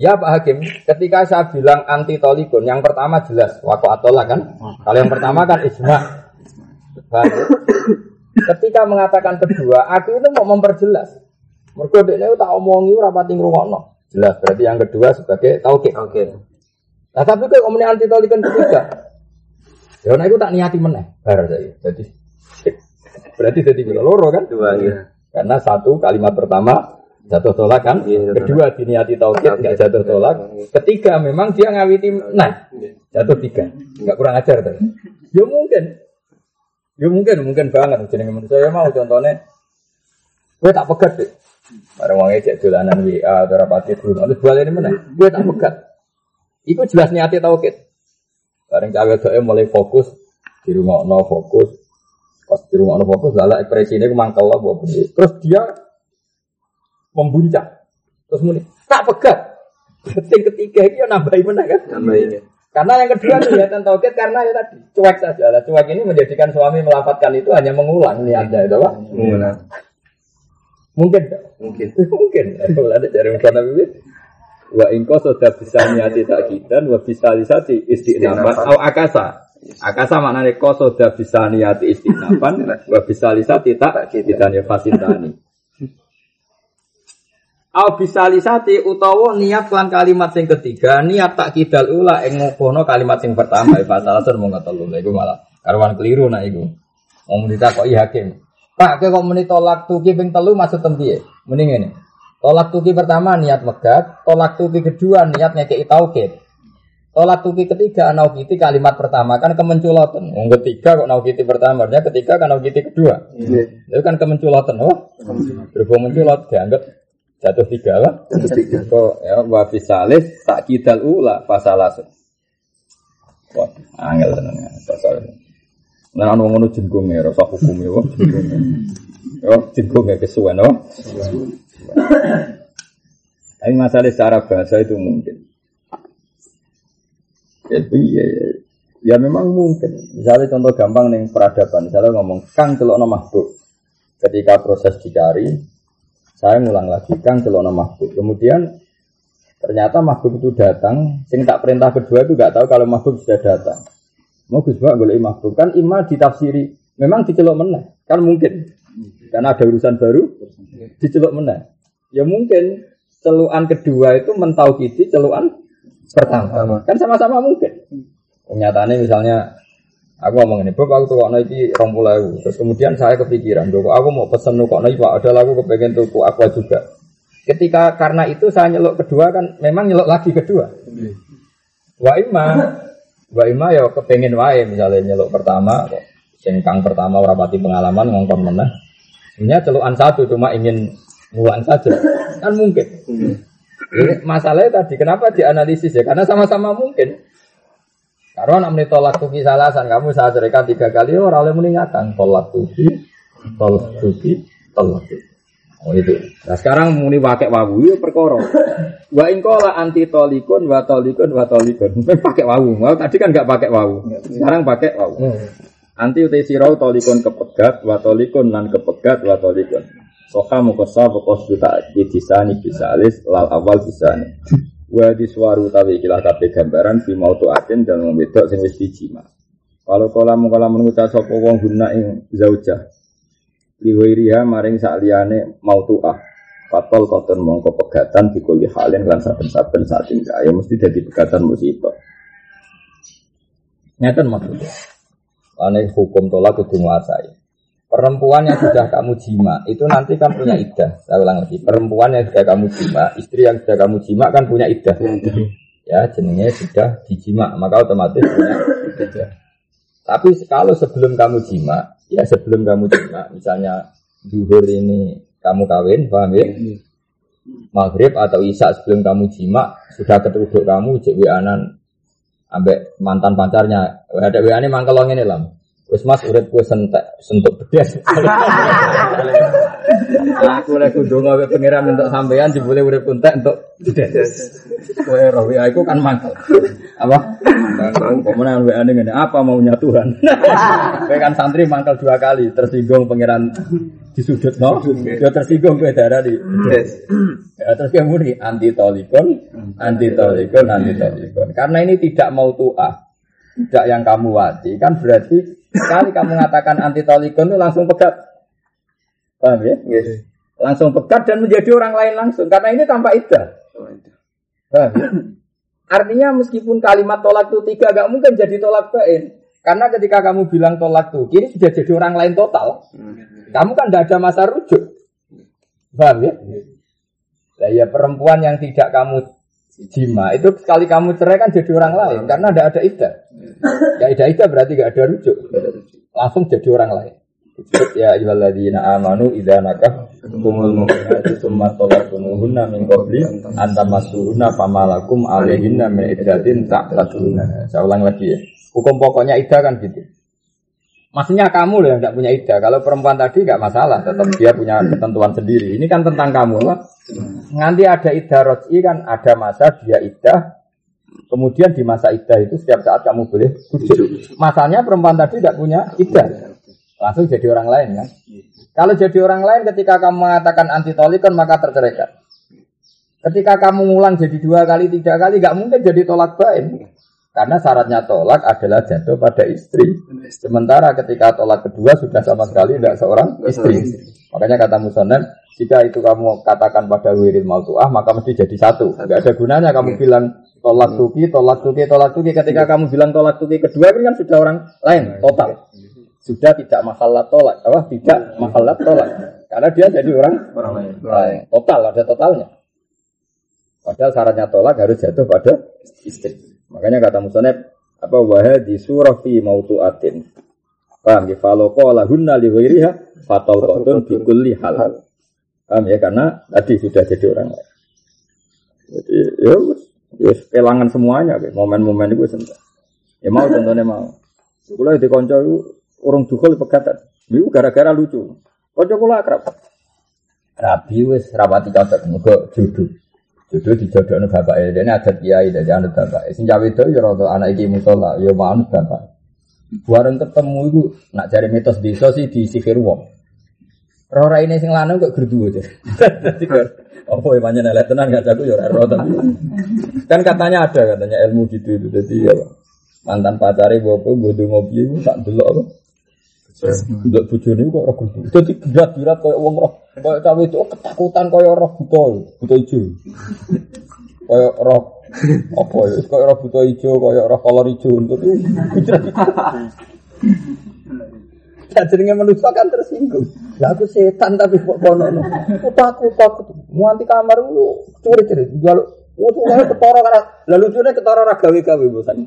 A: Ya Pak Hakim, ketika saya bilang anti tolikun, yang pertama jelas waktu atolah kan. Kalau yang pertama kan ijma. Ketika mengatakan kedua, aku itu mau memperjelas. Mergo dekne tak omongi ora pati ngrungokno. Jelas berarti yang kedua sebagai tauhid. Oke. Nah, tapi kok omne anti tauhid ketiga. Ya nek tak niati meneh bar. Jadi (laughs) berarti jadi loro kan? Dua ya. Karena satu kalimat pertama jatuh tolak kan, ya, kedua diniati tauhid nggak jatuh tolak, ketiga memang dia ngawiti nah jatuh tiga, nggak kurang ajar tuh. Ya mungkin, Ya mungkin, mungkin banget. Jadi menurut saya mau contohnya, gue tak pegat deh. Barang wangnya cek dolanan WA atau rapati dulu. Terus balik ini mana? Gue tak pegat. Iku jelas niatnya tauhid. Bareng cawe mulai fokus di rumah no fokus. Pas di rumah no fokus, lala ekspresi ini mangkel lah. Terus dia membuncah. Terus muni tak pegat. Yang ketiga ini ya nambahi mana kan?
C: Nambahin ya.
A: Karena yang kedua kelihatan tauhid karena ya tadi cuek saja. Lah cuek ini menjadikan suami melafatkan itu hanya mengulang niatnya itu apa?
C: Mengulang.
A: Mungkin tak?
C: Mungkin. (laughs)
A: Mungkin. Kalau ada cari Musa Nabi Bibit. Wa ingko sudah bisa niati sakitan wa bisa lisati istinafan au akasa. Akasa maknanya kau sudah bisa niati istinafan (laughs) wa bisa lisati tak kitanya fasintani. Au bisa lisati utawa niat lan kalimat sing ketiga niat tak kidal ula ing ngono kalimat sing pertama ya salah sur mung telu lha iku malah karuan keliru nak iku. Wong ditakoki hakim. Pak, kowe kok muni tolak tuki ping telu maksud tem piye? Muni ngene. Tolak tuki pertama niat megat, tolak tuki kedua niat ngekeki tauhid. Tolak tuki ketiga naukiti kalimat pertama kan kemenculotan. Yang ketiga kok naukiti pertama, artinya ketiga kan naukiti kedua. Itu kan kemenculotan, oh. Berhubung menculot dianggap jatuh tiga lah.
C: Ketiga.
A: Kok ya wa fisalis tak kidal ula fasalas. Wah, angel tenan ya. Pasal. Nah, anu ngono jenggung ya, rasa hukum ya, wah, jenggung ya. Oh, jenggung ya kesuwen, oh. Tapi masalah secara bahasa itu mungkin. Ya, iya, ya. ya memang mungkin. Misalnya contoh gampang nih peradaban. Misalnya ngomong, Kang celok mahbub. Ketika proses dicari, saya ngulang lagi, Kang celok mahbub. Kemudian ternyata mahbub itu datang. Sing tak perintah kedua itu gak tahu kalau mahbub sudah datang. Mau Gus boleh mahbub kan ima ditafsiri. Memang dicelok meneh, kan mungkin. Karena ada urusan baru, dicelok meneh. Ya mungkin celuan kedua itu mentauhidi celuan pertama. Kan sama-sama mungkin. Kenyataannya misalnya aku ngomong ini, Bob aku tuh kok iki rong Terus kemudian saya kepikiran, Joko aku mau pesen kok naik Pak, ada aku kepengen tuku aqua juga. Ketika karena itu saya nyelok kedua kan, memang nyelok lagi kedua. Wa ima, wa ima ya kepengen wae misalnya nyelok pertama kok pertama ora pati pengalaman ngongkon meneh. Sebenarnya celukan satu cuma ingin ngulang saja. Kan mungkin. Ini masalahnya tadi kenapa dianalisis ya? Karena sama-sama mungkin. Karena nak menitolak tuki salasan kamu saya ceritakan tiga kali orang oleh meninggalkan tolak tuki, tolak tuki, tolak tuki. Oh itu. Nah sekarang muni pakai wawu ya perkara. Wa ingkola anti tolikun wa tolikun wa tolikun. (laughs) pakai wawu. Mau tadi kan nggak pakai wawu. Sekarang pakai wawu. Anti utai sirau tolikun kepegat wa tolikun lan kepegat wa tolikun. Soka mukosa pokos juta disani bisa alis lal awal bisa nih. Wa diswaru tawi kilah kabeh gambaran fi mautu atin dan membedok sing wis dijima. Kalau kala mungkala mengucap sapa wong guna ing zaujah. Liwairiha maring sak liyane mautuah. Fatol koton mongko pegatan dikuli halin lan saben-saben saat tinggal ya mesti jadi pegatan musibah ngeten maksudnya? Ane hukum tolak kudu nguasai perempuan yang sudah kamu jima itu nanti kan punya iddah saya ulang lagi. Perempuan yang sudah kamu jima istri yang sudah kamu jima kan punya iddah ya jenenge sudah dijima maka otomatis punya iddah tapi kalau sebelum kamu jima ya sebelum kamu jima misalnya duhur ini kamu kawin paham ya? Maghrib atau isya sebelum kamu jima sudah ketuduk kamu cek anan ambek mantan pacarnya. Ada wa ini mangkelong ini lah Wes mas urip kue sentek sentuk bedes. (laughs) aku lek kudu ngawe pangeran untuk sampean jebule urip entek untuk bedes. Kowe roh WA iku kan mangkel. Apa? Kemudian WA ini ngene, apa maunya Tuhan? (laughs) Kowe kan santri mangkel dua kali, tersinggung pangeran di sudut no, ya tersinggung kowe darah di bedes. Ya, terus kemudian anti tolikon, anti tolikon, anti tolikon. Karena ini tidak mau tuah, tidak yang kamu wati, kan berarti Sekali kamu mengatakan anti tolikon itu langsung pegat. Paham ya?
C: Yes.
A: Langsung pegat dan menjadi orang lain langsung. Karena ini tanpa iddah. Paham ya? Artinya meskipun kalimat tolak itu tiga gak mungkin jadi tolak bain. Karena ketika kamu bilang tolak tuh, kini sudah jadi orang lain total. Kamu kan tidak ada masa rujuk. Paham ya? Nah, ya perempuan yang tidak kamu jima itu sekali kamu cerai kan jadi orang lain karena tidak ada iddah. Ya iddah iddah berarti gak ada rujuk. Langsung jadi orang lain. ya ayyuhalladzina amanu idza nakah kumul mu'minati tsumma talaqtumuhunna min qabli an tamassuhunna famalakum alaihinna min iddatin ta'taduna. Saya ulang lagi ya. Hukum pokoknya iddah kan gitu. Maksudnya kamu loh yang tidak punya iddah. Kalau perempuan tadi nggak masalah, tetap dia punya ketentuan sendiri. Ini kan tentang kamu, apa? Nanti ada iddah roji kan ada masa dia iddah. Kemudian di masa iddah itu setiap saat kamu boleh rujuk. Masanya perempuan tadi tidak punya iddah, langsung jadi orang lain kan. Kalau jadi orang lain ketika kamu mengatakan anti tolikon maka terceraikan. Ketika kamu ngulang jadi dua kali, tiga kali, nggak mungkin jadi tolak bain. Karena syaratnya tolak adalah jatuh pada istri. Sementara ketika tolak kedua sudah sama sekali tidak seorang istri. Makanya kata Musonnen, jika itu kamu katakan pada wirid mautuah, maka mesti jadi satu. Enggak ada gunanya kamu bilang tolak tuki, tolak tuki, tolak tuki. Ketika kamu bilang tolak tuki kedua, ini kan sudah orang lain, total. Sudah tidak masalah tolak, apa? Tidak masalah tolak. Karena dia jadi orang,
C: Orang lain.
A: Total, ada totalnya. Padahal syaratnya tolak harus jatuh pada istri. Makanya kata Musoneb, apa wahai di surah fi mautuatin. Paham ya? Kalau qala hunna li ghairiha fatal qatun bi kulli hal. Paham ya? Karena tadi sudah jadi orang lain. Jadi ya wis wis kelangan semuanya momen-momen itu sentuh. Ya mau contohnya mau. Kula di itu urung dukul pegatan. Itu gara-gara lucu. Kanca kula akrab. Rabi wis rapati cocok muga jodoh. Jodoh dijodohno bapake. Dene adat kiai dadi anut bapake. Sing cawe itu ya rada anak iki musola, ya manut bapak. Bareng ketemu iku nak cari mitos desa sih disihir wong. Rora ini sing lanang kok gerdu aja. (laughs) Apa ya pancen elek tenan gak jago ya ora. Kan katanya ada katanya ilmu gitu itu. Jadi ya mantan pacare bopo bodo ngopi iku tak delok apa. Delok bojone kok ora gerdu. Dadi berat-berat koyo wong roh koyo cawe itu oh, ketakutan koyo roh buta, buta ijo. Koyo roh apa ya koyo roh buta ijo koyo roh kolor ijo untuk itu. Ya jenenge manusia kan tersinggung. Lah aku setan tapi kok kono. Aku takut takut. Muanti kamar lu curi-curi. Jaluk Utuhnya ketara karena lalu lucunya ketara ra gawe-gawe bosan.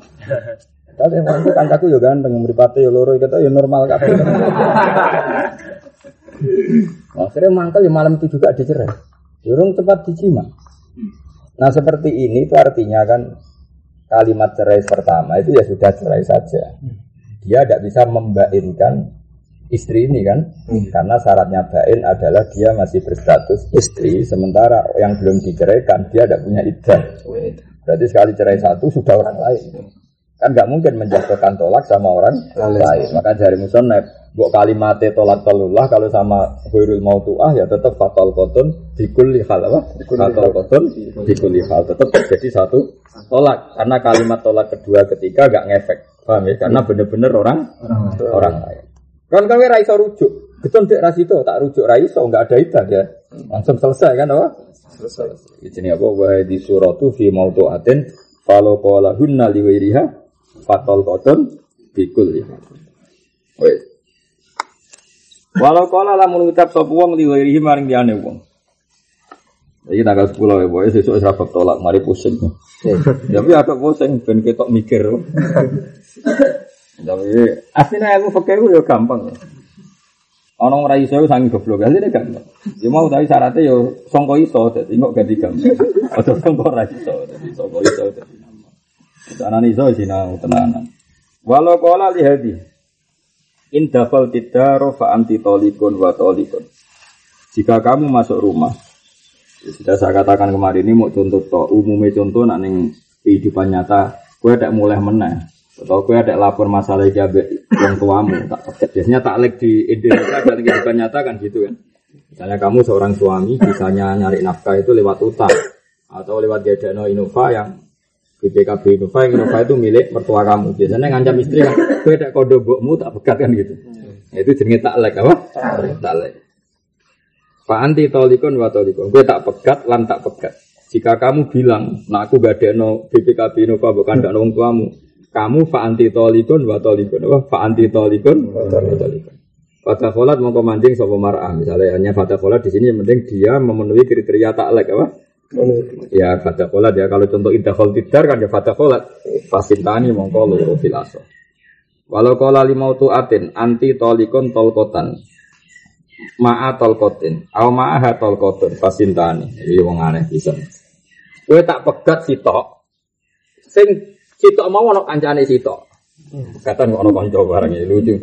A: Tapi emang itu kancaku ya ganteng, mripate ya loro kita ya normal kabeh. (laughs) Akhirnya mangkel ya malam itu juga dicerai. Durung cepat dijima. Nah seperti ini itu artinya kan kalimat cerai pertama itu ya sudah cerai saja. Dia tidak bisa membainkan istri ini kan, karena syaratnya bain adalah dia masih berstatus istri, sementara yang belum diceraikan dia tidak punya iddah. Berarti sekali cerai satu sudah orang lain. Kan nggak mungkin menjatuhkan tolak sama orang lain. Maka dari musonab, buat kalimat tolak tolullah kalau sama huirul mautuah ya tetap fatal koton dikulli hal apa? Fatal koton dikulli hal. tetap terjadi satu tolak. Karena kalimat tolak kedua ketiga gak ngefek. Paham ya? Karena bener-bener orang orang lain. kan kau raiso rujuk. Betul dek rasito tak rujuk raiso nggak ada itu ya. Langsung selesai kan apa?
C: Selesai.
A: di sini apa? Wahai di suratu fi mautuatin kalau kola hunna liwiriha fatal koton bikul ya Wes. Walau kola lamun ucap sapa wong liwirihi maring diane wong. Iki tanggal 10 ya, boy, sesuk tolak, mari pusing. Tapi agak pusing ben ketok mikir. Tapi aslinya ilmu fikih itu ya gampang. Ono ora iso sangi goblok, asline gampang. Ya mau tapi syaratnya ya sangka iso, dadi kok ganti gampang. Aja sangka ora iso, dadi sangka iso dadi gampang. Tanane iso sinau tenanan. Walau qala li hadi In dafal tidaro fa anti tolikun wa tolikun. Jika kamu masuk rumah, ya sudah saya katakan kemarin ini mau contoh to, umumnya contoh nak ning kehidupan nyata, gue ada mulai menang. Atau gue ada lapor masalah jabe yang tuamu, tak. Biasanya taklek di Indonesia dan kehidupan nyata kan gitu kan. Misalnya kamu seorang suami, misalnya nyari nafkah itu lewat utang atau lewat Gadano Innova yang BPKB Innova yang Innova itu milik mertua kamu. Biasanya ngancam istri kan, gue ada kode bokmu tak pegat kan gitu. Nah, itu jenenge taklek apa? Taklek. Pak anti tolikon wa tolikon. Gue tak pegat lan tak pegat. Jika kamu bilang, nah aku gak ada no BPKB Innova bukan gak nong tuamu. Kamu fa anti tolikon wa tolikon. Apa? Fa anti tolikon wa tolikon. Fata kholat mau mancing sopo mar'ah. Misalnya hanya fata kholat di sini yang penting dia memenuhi kriteria taklek apa? Ya fata kholat ya. Kalau contoh indah khol tidar kan ya fata kholat. Fasintani mongko filaso. Walau kola limau tuatin anti tolikon tolkotan. Ma'a tolkotin. Au ma'aha tolkotun. Fasintani. Ini wong aneh bisa. Gue tak pegat sitok. Sing sitok mau ono kancane sitok. Kok ono konco barang ini lucu.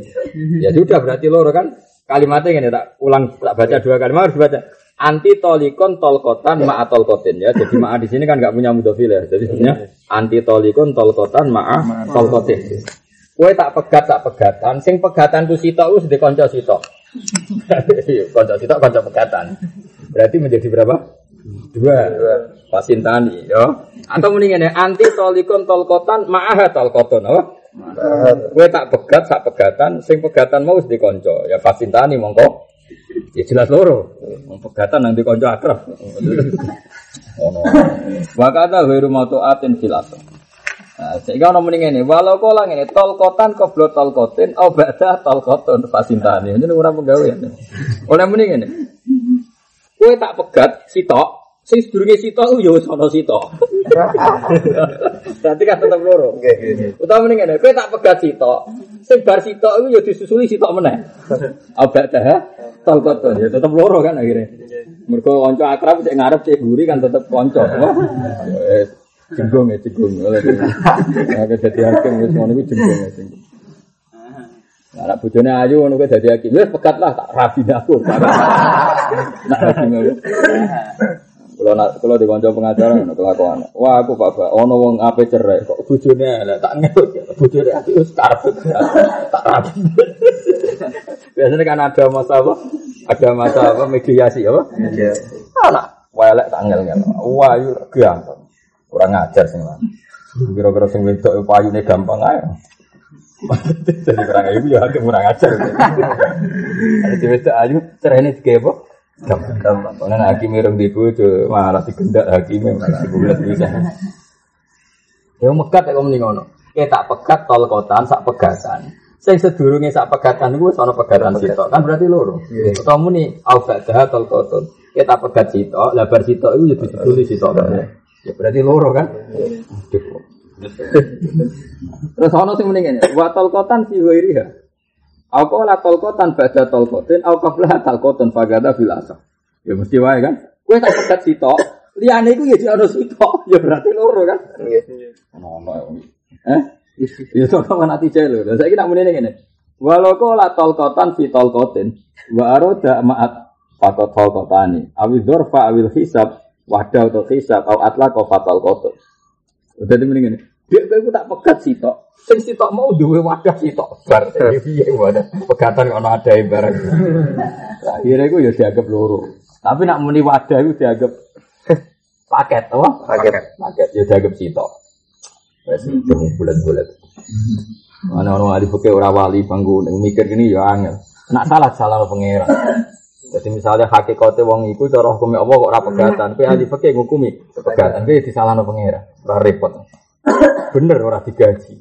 A: Ya sudah berarti loro kan kalimatnya ini tak ulang tak baca dua kalimat harus dibaca anti tolikon tolkotan ma tolkotin ya. Jadi ma di sini kan nggak punya mudofil ya. Jadi sebenarnya anti tolikon tolkotan ma tolkotin. kue tak pegat tak pegatan. Sing pegatan tuh sitok us di konco sitok. (laughs) Konco sitok konco pegatan. Berarti menjadi berapa? Dua. Pasintani ya. Atau mendingan ya anti tolikon tolkotan ma'ah tolkoton apa? Kue tak pegat, tak pegatan, sing pegatan mau di konco, ya pasintani mongko. Ya jelas loro. Pegatan nanti konco akrab. Ono. Wakata ghairu mautuatin fil. Nah, sehingga ono mending ini, walau kolang ini tol kotan koblo tol kotin, oh baca tol koton pasintani. Ini orang pegawai. Oleh mending ini, kue tak pegat sitok, sing sedurunge sitok yo wis ana sitok. Berarti kan tetep loro. Utawa mending ngene, kowe tak pegat sitok. Sing bar sitok iku yo disusuli sitok meneh. Abak dah tol koton ya tetep loro kan akhirnya. Mergo kanca akrab cek ngarep cek guri kan tetep kanca. Eh, Jenggong ya jenggong. Nah, dadi hakim wis ngono iku jenggong ya jenggong. Nah, anak bojone ayu ngono kuwi dadi hakim. Wis pegat lah tak rabi aku. Nah, ngono. Kalau nak kalau di konco pengacara ngono kelakuan. Wah aku pak pak. Ono wong ape cerai kok bujune lah tak ngebut. Bujune ati wis karep (laughs) tak rapi. Biasanya kan ada masa apa? Ada masa apa mediasi apa? Anak welek tak ngel ngel. Wah yu gampang. Kurang ngajar sing lah. Kira-kira sing wedok payune gampang ae. (laughs) Jadi kurang ayu ya kurang ajar. (laughs) Ada wedok ayu cerene digawe apa? Gampang. Karena hakim ireng di bojo malah digendak hakime malah dibulat bisa. Ya mekat kok mending ngono. Kayak tak pegat tol kotan sak pegatan. Sing sedurunge sak pegatan wis ana pegatan sitok. Kan berarti loro. Utawa muni au ba'da tol koton. Kayak tak pegat sitok, lah bar sitok iku ya diduli sitok. Ya berarti loro kan. Terus ana sing mending ngene. Wa tol kotan fi ghairiha. Aku lah tolkotan baca tolkotin, aku kablah tolkotan fagada bil asap. Ya mesti wae kan. Kue tak pegat sitok, liane itu ya di sitok, ya berarti loro kan. Ono ono. Eh? Ya sono kan ati celo. Lah saiki nak muni ngene. Walau kau lah tolkotan fi tolkotin, wa aroda ma'at fakot tolkotani. Awi dzorfa awil hisab, wadah atau hisab, au atla kau fatal kotor. Udah mending Dia kowe tak pegat sitok. Sing sitok mau duwe wadah sitok. Bar piye wadah. Pegatan kok ana ada barang. (laughs) Akhirnya iku ya dianggap loro. Tapi nak muni wadah iku dianggap (laughs) paket apa? Paket. Paket ya dianggap sitok. Wes itu bulat-bulat. Mana orang ahli fikih ora wali bangku mikir gini ya angel. Nak salah salah pangeran. Jadi misalnya hakikatnya wong iku cara hukum Allah kok ora pegatan, kowe ahli fikih ngukumi pegatan, kowe disalahno pangeran. Ora repot. Bener ora digaji.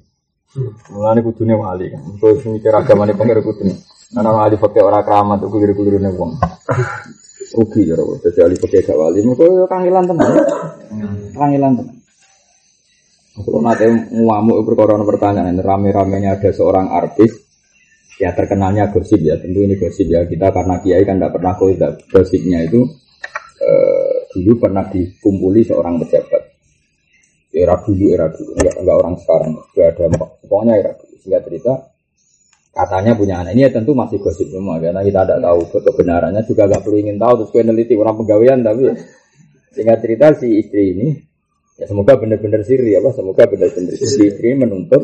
A: Mulane kudune wali kan. Terus mikir agamane pangeran kudune. Ana orang ahli fikih ora keramat iku keliru-kelirune wong. Rugi ya ora. Dadi ahli fikih gak wali, mengko yo kangelan tenan. Kangelan tenan. Kalau nanti ngamuk perkara pertanyaan, rame-ramenya ada seorang artis, ya terkenalnya gosip ya, tentu ini gosip ya kita karena kiai kan tidak pernah gosipnya itu eh, dulu pernah dikumpuli seorang pejabat, era dulu era dulu, enggak, enggak orang sekarang, sudah ada pokoknya era dulu, sehingga cerita katanya punya anak. Ini ya tentu masih gosip semua. Karena kita tidak tahu kebenarannya. Juga nggak perlu ingin tahu. Terus peneliti orang pegawaian tapi sehingga cerita si istri ini Ya semoga benar-benar siri apa? Semoga benar-benar siri. Istri menuntut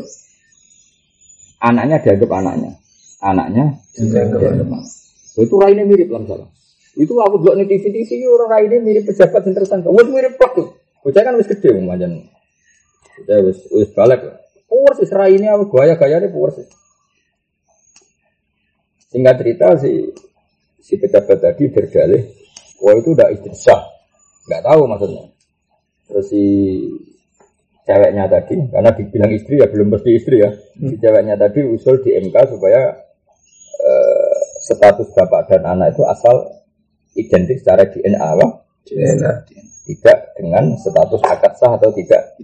A: anaknya dianggap anaknya, anaknya dianggap anaknya. Itu raine mirip lah salah. Itu aku buat nih TV TV orang raine mirip pejabat yang tersangka. Wes mirip plak tuh. Bocah kan wis gede macam. Bocah wis wis balik. Persis raine apa gaya gaya ini persis. Singkat cerita si si pejabat tadi berdalih, wah itu udah istri sah, nggak tahu maksudnya. Terus si ceweknya tadi, karena dibilang istri ya belum pasti istri ya. Si ceweknya tadi usul di MK supaya eh, status bapak dan anak itu asal identik secara DNA?
C: DNA.
A: Tidak dengan status akad sah atau tidak.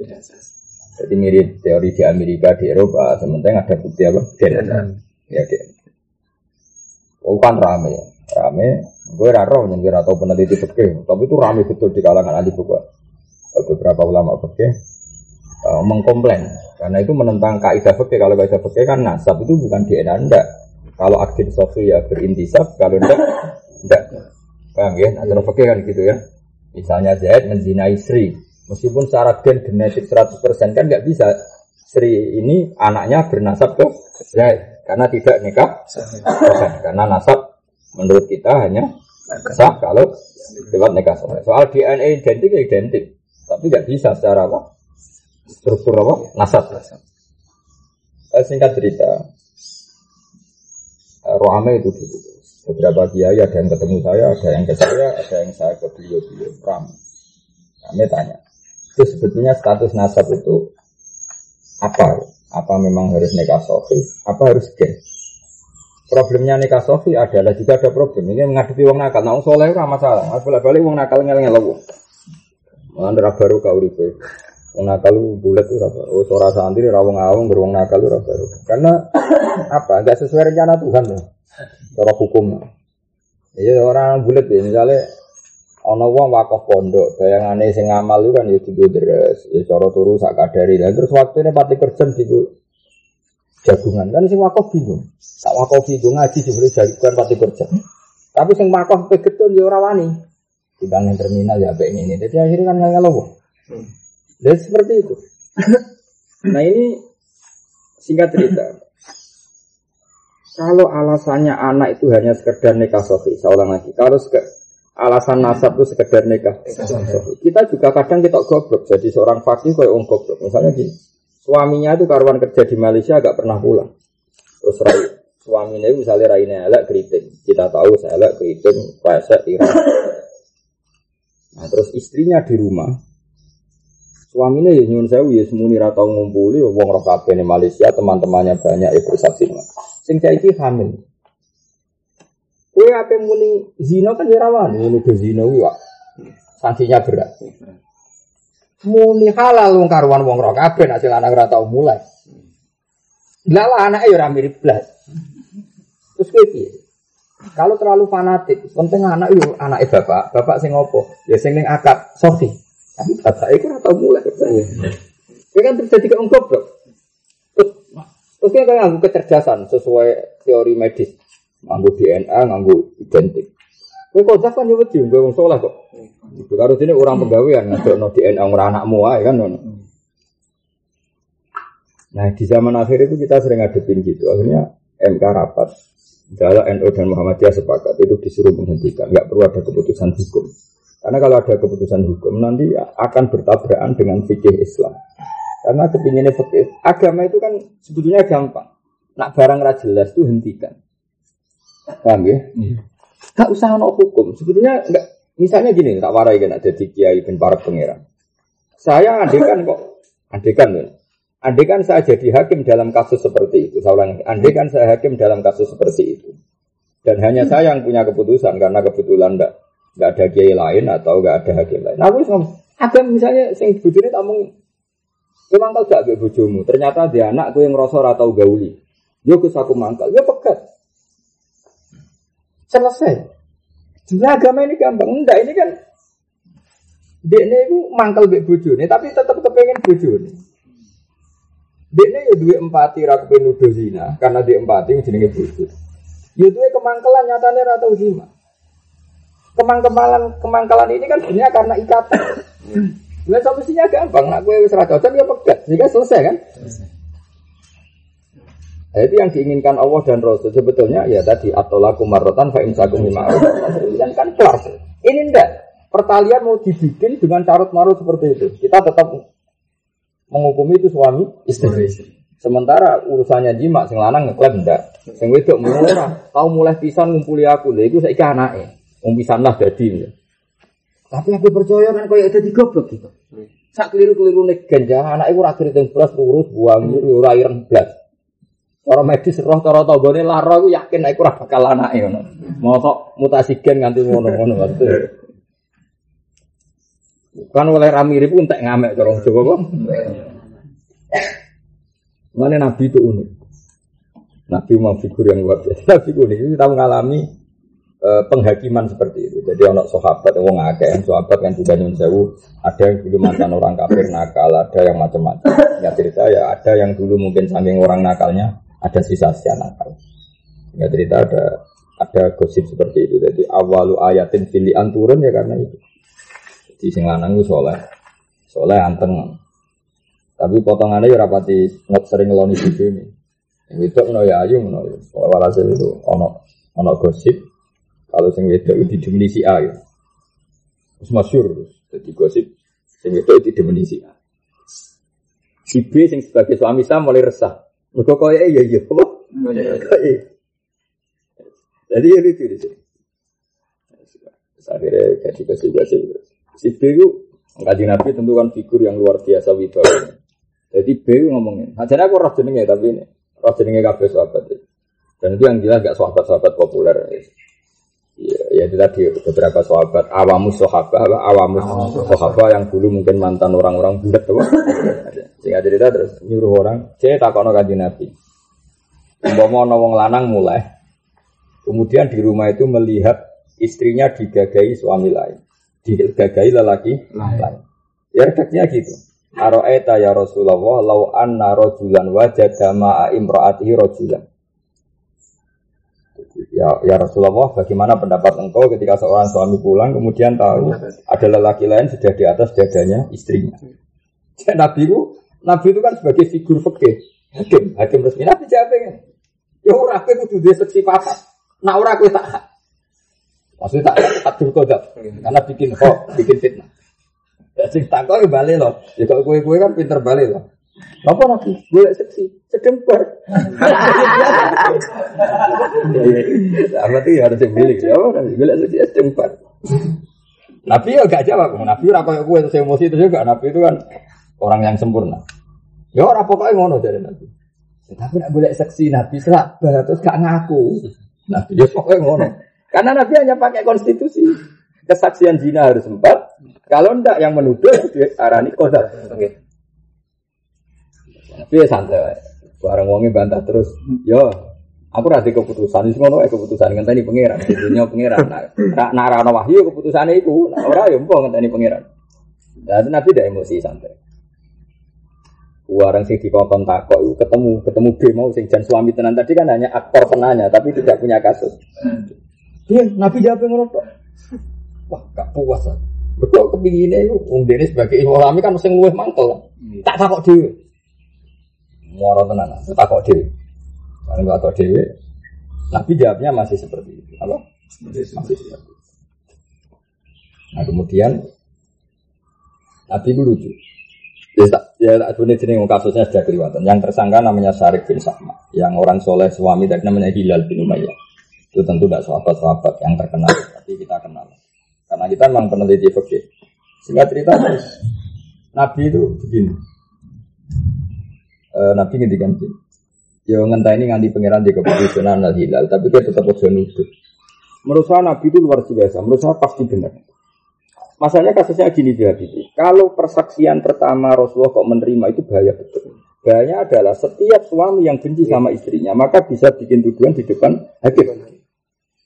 A: Jadi mirip teori di Amerika, di Eropa, sementara ada bukti apa? DNA. Ya DNA. Oh kan rame, rame. Gue raro nyengir atau peneliti fikih, tapi itu rame betul di kalangan ahli buku beberapa ulama fikih uh, mengkomplain karena itu menentang kaidah fikih. Kalau kaidah fikih kan nasab itu bukan DNA enggak. Kalau aktif sofi ya berintisab, kalau enggak enggak. Paham ya? Nah, fikih kan gitu ya. Misalnya Zaid menzinai Sri, meskipun secara gen genetik 100% kan nggak bisa. Sri ini anaknya bernasab ke Zaid karena tidak nikah. Karena nasab menurut kita hanya sah kalau lewat nikah. Soal DNA identik ya identik tapi nggak bisa secara apa? Struktur apa? Nasab. Eh, singkat cerita eh, Roame itu gitu beberapa kiai ada yang ketemu saya ada yang ke saya ada yang saya ke beliau beliau ram kami tanya itu sebetulnya status nasab itu apa apa memang harus nikah sofi apa harus gen problemnya nikah sofi adalah juga ada problem ini menghadapi uang nakal nah soleh itu masalah balik balik uang nakal ngel ngel lo Mana baru kau ribu Wong nakal bulat tuh apa? Oh, suara santri rawong awong beruang nakal itu baru. Karena (coughs) apa? Gak sesuai rencana Tuhan loh. Cara hukum. Iya orang bulat ya misalnya ono wong wakaf pondok, bayangane sing ngamal itu kan ya tiga deres, ya cara turu sak kadari. Lah terus waktu ini pati kerja di jagungan kan sing wakaf bingung. Sak wakaf bingung ngaji dibeli jagungan pati kerja. Tapi sing wakaf pegetun ya ora wani. Dibanding terminal ya kayak ini. Jadi akhirnya kan ngelowo. Dan seperti itu. nah ini singkat cerita. Kalau alasannya anak itu hanya sekedar nikah sofi, seorang lagi. Kalau alasan nasab itu sekedar nikah. Kita juga kadang kita goblok. Jadi seorang fakir kayak orang goblok. Misalnya gini, suaminya itu karuan kerja di Malaysia agak pernah pulang. Terus rai, suaminya itu misalnya raine elek keriting. Kita tahu saya elek keriting, pesek, irang. Nah terus istrinya di rumah, suaminya ya nyun sewu ya semuni ratau ngumpuli wong roh kabeh Malaysia teman-temannya banyak ya bersaksi sing saiki hamil Kue apa muni zino kan ya rawan, ini ke zino kuwi sanksinya berat. Muni halal wong karuan wong roh kabeh nek anak ora tau mulai. Lah anake ya mirip blas. Terus piye? Kalau terlalu fanatik, penting anak yo anake bapak, bapak sing opo? Ya sing ning akad Sofi. Tapi bapak itu ora tau mulai kerjanya. Kan terjadi ke goblok. Terus kayak nganggu kecerdasan sesuai teori medis. Nganggu DNA, nganggu identik. Kowe kocak kan yo wedi gue wong saleh kok. Itu karo sini orang pegawaian no DNA ora anakmu ae kan ngono. Nah di zaman akhir itu kita sering ngadepin gitu. Akhirnya MK rapat. Jala NU dan Muhammadiyah sepakat itu disuruh menghentikan. Nggak perlu ada keputusan hukum. Karena kalau ada keputusan hukum nanti akan bertabrakan dengan fikih Islam. Karena kepinginnya fikih agama itu kan sebetulnya gampang. Nak barang jelas itu hentikan. Paham ya? Hmm. Gak usah no hukum. Sebetulnya enggak. Misalnya gini, tak warai kan ada di kiai dan para pangeran. Saya andekan kok, andekan ya. Andekan saya jadi hakim dalam kasus seperti itu. Saya ulangi, andekan saya hakim dalam kasus seperti itu. Dan hanya saya yang punya keputusan karena kebetulan enggak, enggak ada kiai lain atau enggak ada hakim lain. Nah, aku ada misalnya sing bujurnya tak mau tau gak bojomu, ternyata dia anak gue yang rosor atau gauli. Yo ke aku mangkal, yo. Selesai. Sebenarnya agama ini gampang. Enggak, ini kan ini itu mangkal bek nih, tapi tetap kepengen. Dia ini ya dua empati rak nuduh zina, karena dia empati jenenge bojo. Ya dua kemangkalan nyatanya rata zina. Kemangkalan kemangkalan ini kan sebenarnya karena ikatan. Nah, solusinya gampang, nak gue wis ra cocok ya pegat, sehingga selesai kan? Nah, itu yang diinginkan Allah dan Rasul sebetulnya ya tadi atau laku marotan fa imsakum ma'ruf. Kan kan kelar. Ini enggak. Pertalian mau dibikin dengan carut marut seperti itu. Kita tetap menghukumi itu suami istri. Sementara urusannya jima sing lanang ngeklaim enggak. Sing wedok murah, tahu mulai pisan ngumpuli aku. Lha iku saiki anake. Wong pisan lah dadi. Tapi aku percaya kan koyo dadi goblok gitu. Sak keliru-keliru nek anak iku ora keriting beras urus buang ora ireng blas. Cara medis roh cara tanggane lara aku yakin nek ora bakal anake ngono. Mosok mutasi gen nganti ngono-ngono waktu. Kan oleh ramirip pun tak ngamek cara Jawa kok. Mana Nabi itu unik. Nabi mau figur yang luar biasa. (laughs) Nabi unik. Kita mengalami eh, penghakiman seperti itu. Jadi anak sahabat yang wong yang sahabat kan juga nyun sewu, ada yang dulu mantan orang kafir nakal, ada yang macam-macam. Nggak cerita ya, ada yang dulu mungkin saking orang nakalnya, ada sisa-sisa nakal. Nggak cerita ada ada gosip seperti itu. Jadi awalu ayatin filian turun ya karena itu. Jadi sing lanang soleh, soleh anteng. Tapi potongannya ya rapati nggak sering ngeloni video ini. Yang itu no ya ayu no ya. Walhasil itu ono ono gosip kalau sing itu didemeni si A ya. Terus masyur jadi gosip sing itu didemeni si A. Si B sing sebagai suami saya mulai resah. Mereka kaya iya iya? Kaya. Jadi ya lucu di sini. Akhirnya jadi gosip-gosip. Si B itu Kaji Nabi tentu kan figur yang luar biasa wibawa. Jadi B itu ngomongin. Hanya aku roh jenenge tapi ini roh jenenge kabeh sahabat. Dan itu yang jelas gak sahabat-sahabat populer. Ya, ya itu tadi beberapa sahabat awamus sahabat, awamus sahabat yang dulu mungkin mantan orang-orang bulat tuh. (laughs) Sehingga cerita terus nyuruh orang, saya takono kaji Nabi. Umpama ana wong lanang mulai, kemudian di rumah itu melihat istrinya digagai suami lain, digagai lelaki lain. Ya redaksinya gitu. Aro'eta ya Rasulullah lau anna rojulan wajada ma'a imra'atihi rojulan. Ya, ya Rasulullah, bagaimana pendapat engkau ketika seorang suami pulang kemudian tahu ada lelaki lain sudah di atas dadanya istrinya. Ya, Nabi itu, Nabi itu kan sebagai figur fikih, hakim, hakim resmi. Nabi jawabnya, ya ora kowe kudu duwe seksi papat. Nah ora kowe tak. Maksudnya tak tak kodok karena bikin kok, bikin fitnah. Ya sing takok ya balik loh. Ya kalau kue-kue kan pinter balik loh. Apa nabi? Boleh seksi, sedemper. Apa tuh harus dibeli? Ya apa nabi? Boleh seksi, sedemper. Nabi ya gak jawab. Nabi koyo kue terus emosi itu juga. Nabi itu kan orang yang sempurna. Ya ora pokoknya ngono dari Nabi. Ya, tapi nak boleh seksi Nabi serabah terus gak ngaku. Nabi ya pokoknya ngono. Karena Nabi hanya pakai konstitusi. Kesaksian zina harus empat. Kalau ndak yang menuduh arani kodar. Oke. Tapi ya santai. Barang wongi bantah terus. Yo, aku rasa keputusan. Ini ngono keputusan ngenteni pangeran. Dunia pangeran. Nak narano wahyu keputusan itu. Nah, ora yo mbok ngenteni pangeran. Dan Nabi tidak emosi santai. Warang sing dikongkon takok itu ketemu ketemu B mau sing jan suami tenan tadi kan hanya aktor penanya tapi tidak punya kasus. Dia Nabi jawab ngono. Wah, gak puas. Betul kepinginnya itu, um sebagai imam kan mesti luwih mantel. Tak takok dhewe. Muara tenan, tak takok dhewe. Kalau nggak takok dhewe, Nabi jawabnya masih seperti itu. Apa? Masih seperti itu. Nah kemudian Nabi itu lucu. Ya tak, ya tak jenis kasusnya sudah kelihatan. Yang tersangka namanya Syarif bin Sahma, yang orang soleh suami dari namanya Hilal bin Umayyah. Itu tentu tidak sahabat-sahabat yang terkenal, tapi kita kenal. Karena kita memang peneliti fikih. Sehingga cerita terus. Nabi itu begini. E, Nabi ngendikan gini. Ya ngenteni nganti pangeran di keputusan al hilal, tapi dia tetap ojo nudut. Menurut saya Nabi itu luar biasa. Menurut saya pasti benar. Masalahnya kasusnya gini dia. Kalau persaksian pertama Rasulullah kok menerima itu bahaya betul. Bahaya adalah setiap suami yang benci sama istrinya maka bisa bikin tuduhan di depan hakim.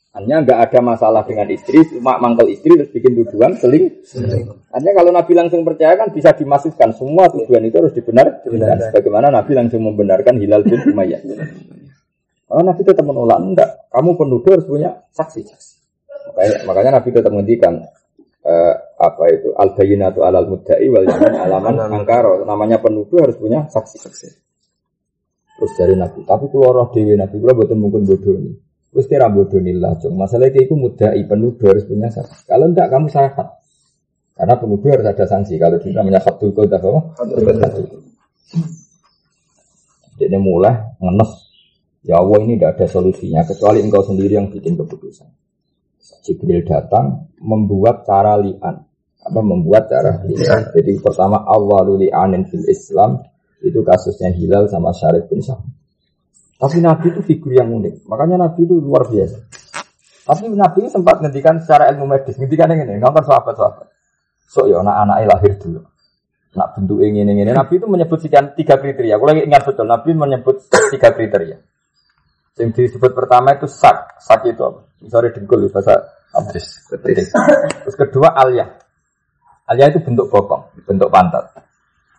A: Hanya nggak ada masalah dengan istri, cuma mangkel istri terus bikin tuduhan seling. Hanya kalau Nabi langsung percaya kan bisa dimasukkan semua tuduhan itu harus dibenar. Dan sebagaimana Nabi langsung membenarkan Hilal bin Umayyah. Kalau Nabi tetap menolak, enggak. Kamu penuduh harus punya saksi. Makanya, makanya Nabi tetap menghentikan uh, apa itu al bayinatu alal mudda'i wal alaman angkaro. Namanya penuduh harus punya saksi. Terus dari Nabi, tapi keluar roh dewi Nabi, kalau betul mungkin bodoh ini. Terus kira bodoh nilai cung. Masalah itu mudai penuduh harus punya saksi. Kalau tidak kamu sehat. Karena penuduh harus ada sanksi. Kalau kita namanya khabdul kau tak apa? Jadi mulai ngenes. Ya Allah ini tidak ada solusinya kecuali engkau sendiri yang bikin keputusan. Jibril datang membuat cara lian. Apa membuat cara lian. Jadi pertama awalul li'anin fil Islam itu kasusnya Hilal sama Syarif bin Sa'ad. Tapi Nabi itu figur yang unik. Makanya Nabi itu luar biasa. Tapi Nabi itu sempat ngendikan secara ilmu medis. Ngendikan yang ini. Nonton sahabat-sahabat. So ya anak-anak lahir dulu. Nak bentuk ini, ini, ini. Nabi itu menyebut sekian tiga kriteria. Aku lagi ingat betul. Nabi menyebut tiga kriteria. Yang disebut pertama itu sak. Sak itu apa? Misalnya dengkul bahasa apa? Betis. Terus kedua alia. Alia itu bentuk bokong, bentuk pantat.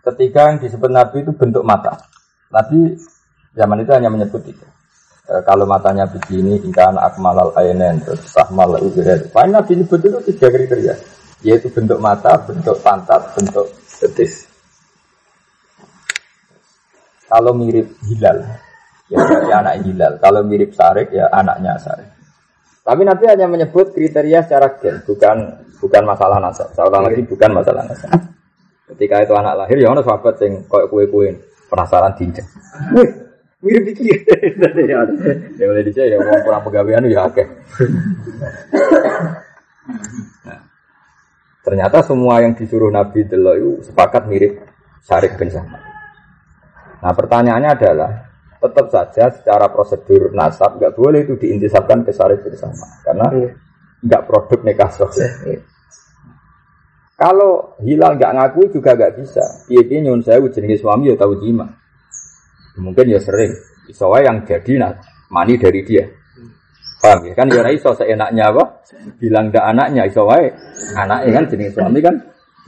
A: Ketiga yang disebut Nabi itu bentuk mata. Nabi zaman itu hanya menyebut itu. E, kalau matanya begini, ikan akmalal ainen, terus sahmal ubirat. Paling Nabi nyebut itu tiga kriteria. Yaitu bentuk mata, bentuk pantat, bentuk betis. Kalau mirip hilal, ya berarti anak hilal. Kalau mirip sarik, ya anaknya sarik. Tapi Nabi hanya menyebut kriteria secara gen, bukan bukan masalah nasab. Saya lagi, bukan masalah nasab. Ketika itu anak lahir, ya orang sahabat yang kayak kue-kue penasaran tinjau. Mirip (laughs) dikit. ya mulai dicek ya kurang ya ternyata semua yang disuruh Nabi Delok itu sepakat mirip Syarif bin Sahman. Nah pertanyaannya adalah tetap saja secara prosedur nasab nggak boleh itu diintisabkan ke Syarif bin Sahman karena iya. nggak produk nikah. Iya. Kalau hilal nggak ngaku juga nggak bisa. Iya dia nyun saya jenenge suami ya tahu jima. Mungkin ya sering. Isowa yang jadi nah, mani dari dia. Paham ya? Kan ya iso seenaknya apa? Bilang nggak anaknya iso wae. Anaknya kan jenis suami kan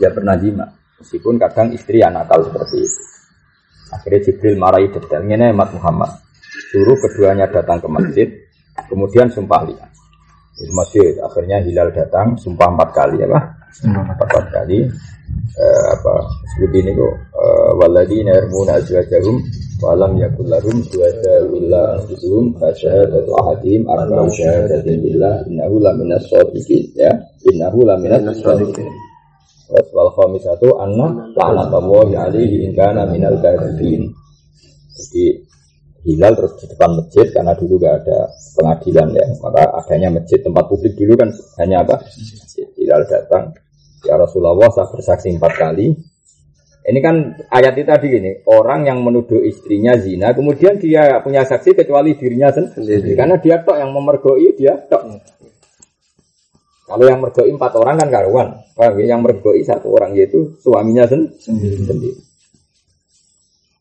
A: ya pernah jima. Meskipun kadang istri anak nakal seperti itu. Akhirnya Jibril marahi detailnya Mat Muhammad. Suruh keduanya datang ke masjid. Kemudian sumpah lihat. Di masjid akhirnya Hilal datang sumpah empat kali ya pak empat kali uh, apa seperti ini kok uh, waladina yarmuna azwajahum walam yakul lahum syuhada illa anfusuhum fasyahadatu ahadihim arba'u syahadatin billah innahu laminas shadiqin ya. Innahu laminas shadiqin wal khamisatu anna la'natullahi alaihi in kana minal kadhibin. Jadi hilal terus di depan masjid karena dulu gak ada pengadilan ya. Maka adanya masjid tempat publik dulu kan hanya apa? Hilal datang. Ya Rasulullah saya bersaksi empat kali ini kan ayat itu tadi gini orang yang menuduh istrinya zina kemudian dia punya saksi kecuali dirinya sendiri. Karena dia tok yang memergoi dia tok. Kalau yang mergoi empat orang kan karuan. Yang mergoi satu orang yaitu suaminya sendiri. sendiri.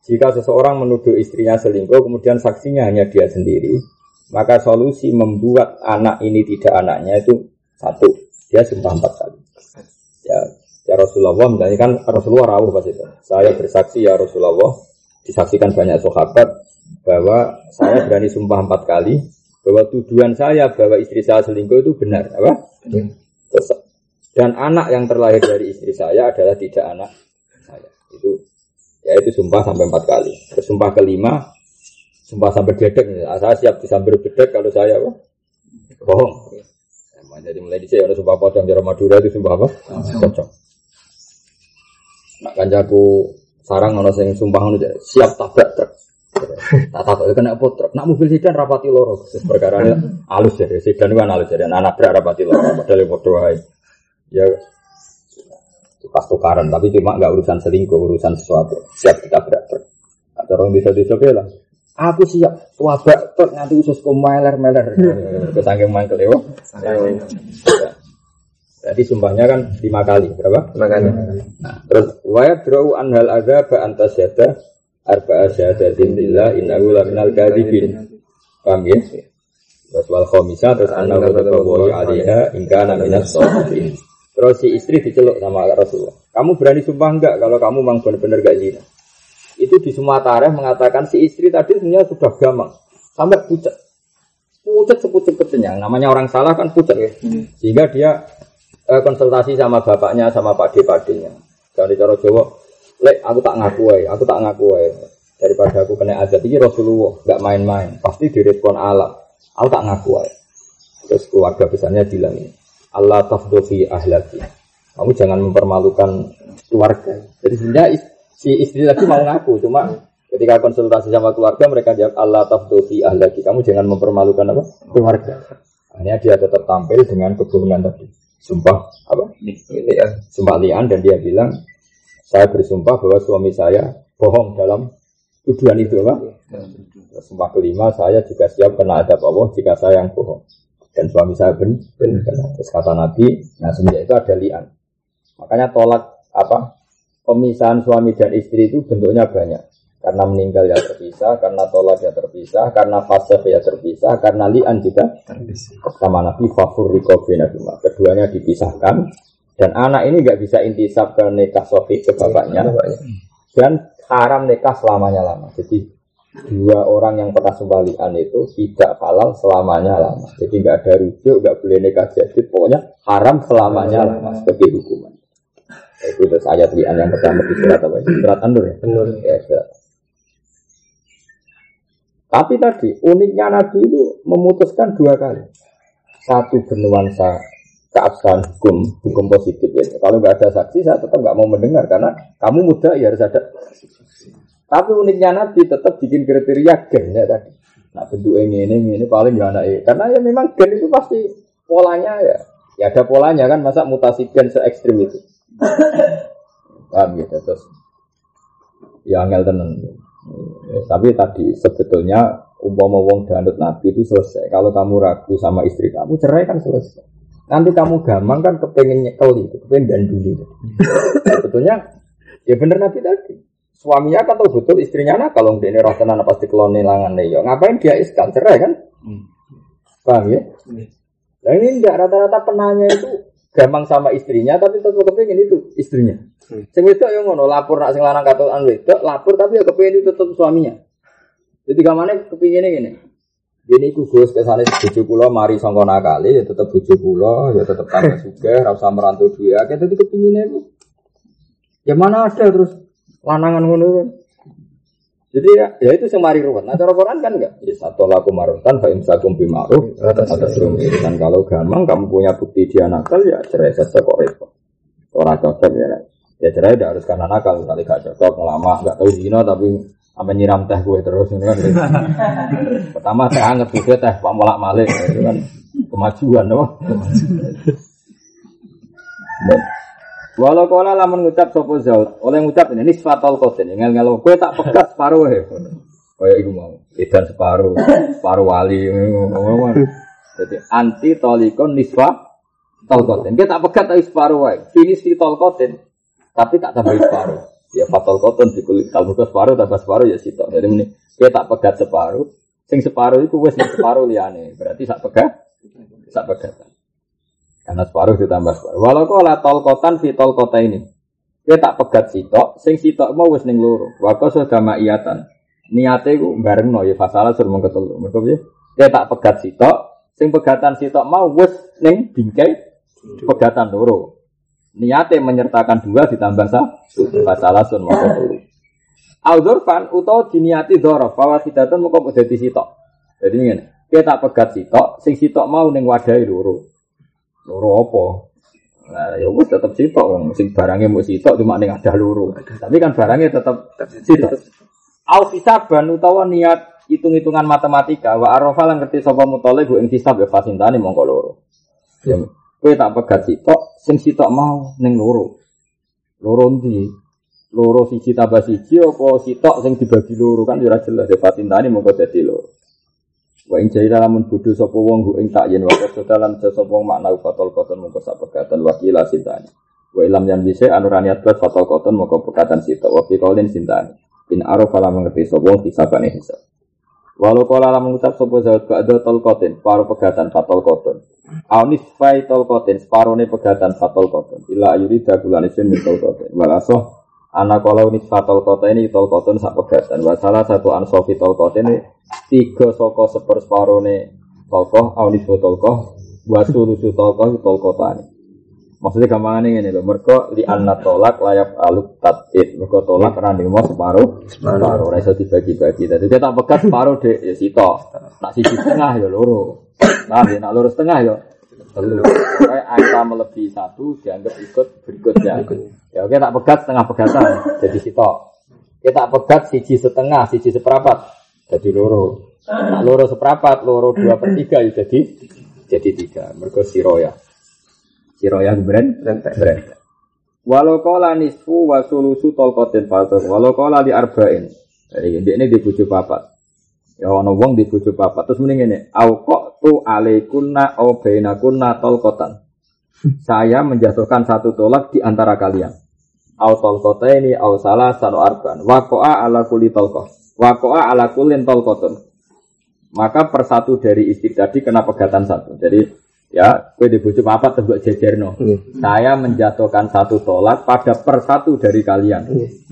A: Jika seseorang menuduh istrinya selingkuh, kemudian saksinya hanya dia sendiri, maka solusi membuat anak ini tidak anaknya itu satu, dia sumpah empat kali. Ya, ya Rasulullah, misalnya kan Rasulullah rawuh pas itu. Saya bersaksi ya Rasulullah, disaksikan banyak sahabat bahwa saya berani sumpah empat kali bahwa tuduhan saya bahwa istri saya selingkuh itu benar, apa? dan anak yang terlahir dari istri saya adalah tidak anak saya. Itu ya itu sumpah sampai empat kali. Terus sumpah kelima, sumpah sampai bedek. Nah, saya siap disambar bedek kalau saya apa? Bohong. Jadi mulai di sini ada sumpah pocong di Madura itu sumpah apa? Pocong. Nak kanjaku sarang ono sing sumpah ngono siap tabrak truk. Tak tak itu kena truk. Nak mobil sedan rapati loro. Perkara halus ya. Sedan kan halus ya. Anak berak rapati loro. Padahal ya Ya pas tukaran tapi cuma nggak urusan selingkuh urusan sesuatu siap kita beraktor ada orang bisa bisa bilang aku siap wabak tuh nanti usus meler meler kesangking mangkel ya jadi sumpahnya kan lima kali berapa lima kali nah terus wayat draw anhal ada ba antas yada arba asyhadatin lillah innahu laminal kadhibin paham ya terus wal khomisa terus annahu tatawawi alaiha ingkana minas shadiqin Terus si istri diceluk sama Rasulullah. Kamu berani sumpah enggak kalau kamu memang benar-benar gak zina? Itu di semua tarikh mengatakan si istri tadi sebenarnya sudah gamang. Sampai pucat. Pucat sepucuk-pucuknya. Namanya orang salah kan pucat ya. Hmm. Sehingga dia eh, konsultasi sama bapaknya, sama pade-padenya. Jadi cara Jawa, lek aku tak ngaku ya, aku tak ngaku ya. Daripada aku kena azab ini Rasulullah nggak main-main, pasti direspon Allah. Aku tak ngaku ya. Terus keluarga besarnya bilang ini, Allah tafdofi ahlaki. Kamu jangan mempermalukan keluarga. Jadi sebenarnya si istri tadi mau ngaku, cuma ketika konsultasi sama keluarga mereka jawab Allah tafdofi ahlaki. Kamu jangan mempermalukan apa keluarga. Hanya dia tetap tampil dengan kebohongan tadi. Sumpah apa? Sumpah lian dan dia bilang saya bersumpah bahwa suami saya bohong dalam tuduhan itu apa? Sumpah kelima saya juga siap kena adab Allah jika saya yang bohong dan suami saya ben, ben, ben. Terus kata Nabi, nah semenjak itu ada lian. Makanya tolak apa pemisahan suami dan istri itu bentuknya banyak. Karena meninggal ya terpisah, karena tolak ya terpisah, karena fase ya terpisah, karena li'an juga sama Nabi fafur Nabi Keduanya dipisahkan dan anak ini nggak bisa intisab ke nikah sofi ke bapaknya dan haram nikah selamanya lama. Jadi dua orang yang pernah sembalian itu tidak halal selamanya lama. Jadi nggak ada rujuk, nggak boleh nikah jadi pokoknya haram selamanya lama sebagai hukuman. Itu terus ayat lian yang pertama di surat apa? Surat An-Nur ya? Ya, surat. Tapi tadi uniknya Nabi itu memutuskan dua kali. Satu bernuansa keabsahan hukum, hukum positif ya. Kalau nggak ada saksi, saya tetap nggak mau mendengar karena kamu muda ya harus ada. Tapi uniknya Nabi tetap bikin kriteria gen ya tadi. Nah bentuk ini ini ini paling gak anak karena ya memang gen itu pasti polanya ya. Ya ada polanya kan masa mutasi gen se ekstrim itu. Paham gitu terus. Ya angel tenang. Ya, tapi tadi sebetulnya umpama wong danut nabi itu selesai. Kalau kamu ragu sama istri kamu cerai kan selesai. Nanti kamu gampang kan kepengen nyekel itu, kepengen danduli. (laughs) Sebetulnya ya bener nabi tadi. Suaminya kan tahu betul istrinya nah kalau dia ini rasa nana pasti keloni langan ya. Ngapain dia iskal cerai kan? Hmm. Paham ya? Nah ini enggak rata-rata penanya itu gampang sama istrinya tapi tetap kepengen itu istrinya. Hmm. Sing wedok yang ngono lapor nak sing lanang katokan wedok lapor tapi ya kepengen itu tetap suaminya. Jadi gamane kepingine ngene. Dene iku Gus kesane bojo kula mari sangka nakali ya tetep bojo kula ya tetep tambah sugih ora usah merantau duwe akeh dadi kepingine iku. Ya mana ada terus lanangan ngono kan. Jadi ya, ya itu semari ruwet. Nah cara Quran kan enggak. Ya satu laku marutan fa imsakum bima'ruf atas Dan kalau gampang kamu punya bukti dia nakal ya cerai saja kok repot. Orang cocok ya. Ya cerai tidak harus karena nakal, kali gak cocok, lama, gak tahu zina tapi apa nyiram teh gue terus ini kan. (laughs) Pertama teh anget gue teh pak molak malik itu kan kemajuan loh. Walau kala lamun ngucap sopo zaud, oleh ngucap ini ini fatal kosen, ngel ngel gue tak pegat separuh ya. Kayak ibu mau, edan separuh, separuh wali, jadi anti tolikon nisfa tolkoten. Kita tak pegat tapi separuh wae. Finish di tolkoten tapi tak tambah separuh. Ya fatal koton di kulit kalau separuh tambah separuh ya sitok. Jadi ini kita tak pegat separuh, sing separuh itu wes separuh liane. Berarti tak pegat, tak pegat. Karena separuh ditambah separuh. Walau kau lah tol kotan fi tol kota ini. Kita tak pegat sitok, sing sitok mau wes ning loro. Wako sudah iatan. Niate ku bareng no ya fasalah suruh mengketelu. Mereka ya. Kita tak pegat sitok, sing pegatan sitok mau wes ning bingkai pegatan loro niatnya menyertakan dua ditambah sah masalah sun mau (laughs) telu Al-Dzurfan utawa diniati dzaraf fawasidatan moko dadi sitok. Jadi ngene, kita tak pegat sitok, sing sitok mau ning wadahe loro. Loro apa? Nah, ya wis tetep sitok wong sing barangnya mau sitok cuma ning ada loro. Tapi kan barangnya tetep sitok. Al hisaban utawa niat hitung-hitungan matematika wa arafa lan ngerti sapa mutole bu ing hisab ya fasintane mongko loro. Ya, Kowe tak pegat sitok, sing sitok mau ning loro. Loro ndi? Loro siji tambah siji apa sitok sing dibagi loro kan ora jelas ya patintane mongko dadi loro. Wa in jahila lamun bodho sapa wong hu ing tak yen wa dalan sapa wong makna fatol koton mongko sak pegatan wakila sintani. Wa ilam yang bisa anuraniat plus fatol koton mongko pegatan sitok wa fi qaulin sintani. In arafa lamun ngerti sapa wong hisabane hisab. Walau kala lam mengucap sopo zawat ba'da tolkotin, separuh pegatan fatol koton. Aunis fai tol koten, separone pegatan fatol koten. Ila ayuri dagulan isin mitol koten. Walaso anak kalau unis fatol koten ini tol koten sak pegatan. Wasala satu ansofi tol koten ini tiga soko seper separone tol koh aunis fai tol koh. Wasulusu tol tol kotani. Maksudnya gampang ini loh, mereka di anak tolak layak aluk tatit, mereka tolak running mau separuh, separuh, rasa dibagi-bagi. Jadi kita tak pegat separuh deh, ya sito, nak sisi setengah ya loro, nah ya nak loro setengah ya, telu. Kayak angka melebihi satu dianggap ikut berikutnya. Ya oke tak pegat setengah pegatan, jadi sito. Kita pegat sisi setengah, sisi seperempat, jadi loro. Nak loro seperempat, loro dua per tiga ya jadi jadi tiga. Mereka siroya. Siroyah brand brand. Walau kola nisfu wa sulusu tolkotin fatur. Walau kola di arba'in. Jadi ini di bujuk papat. Ya ono wong di bujuk papat. Terus mending ini. Au kok tu alaikunna au bainakunna tolkotan. (laughs) Saya menjatuhkan satu tolak di antara kalian. au talqataini au salasan wa arban waqa'a ala kulli talqah waqa'a ala kullin talqatun maka per satu dari istri tadi kena pegatan satu jadi ya gue dibujuk apa tebak jejerno saya menjatuhkan satu tolak pada per satu dari kalian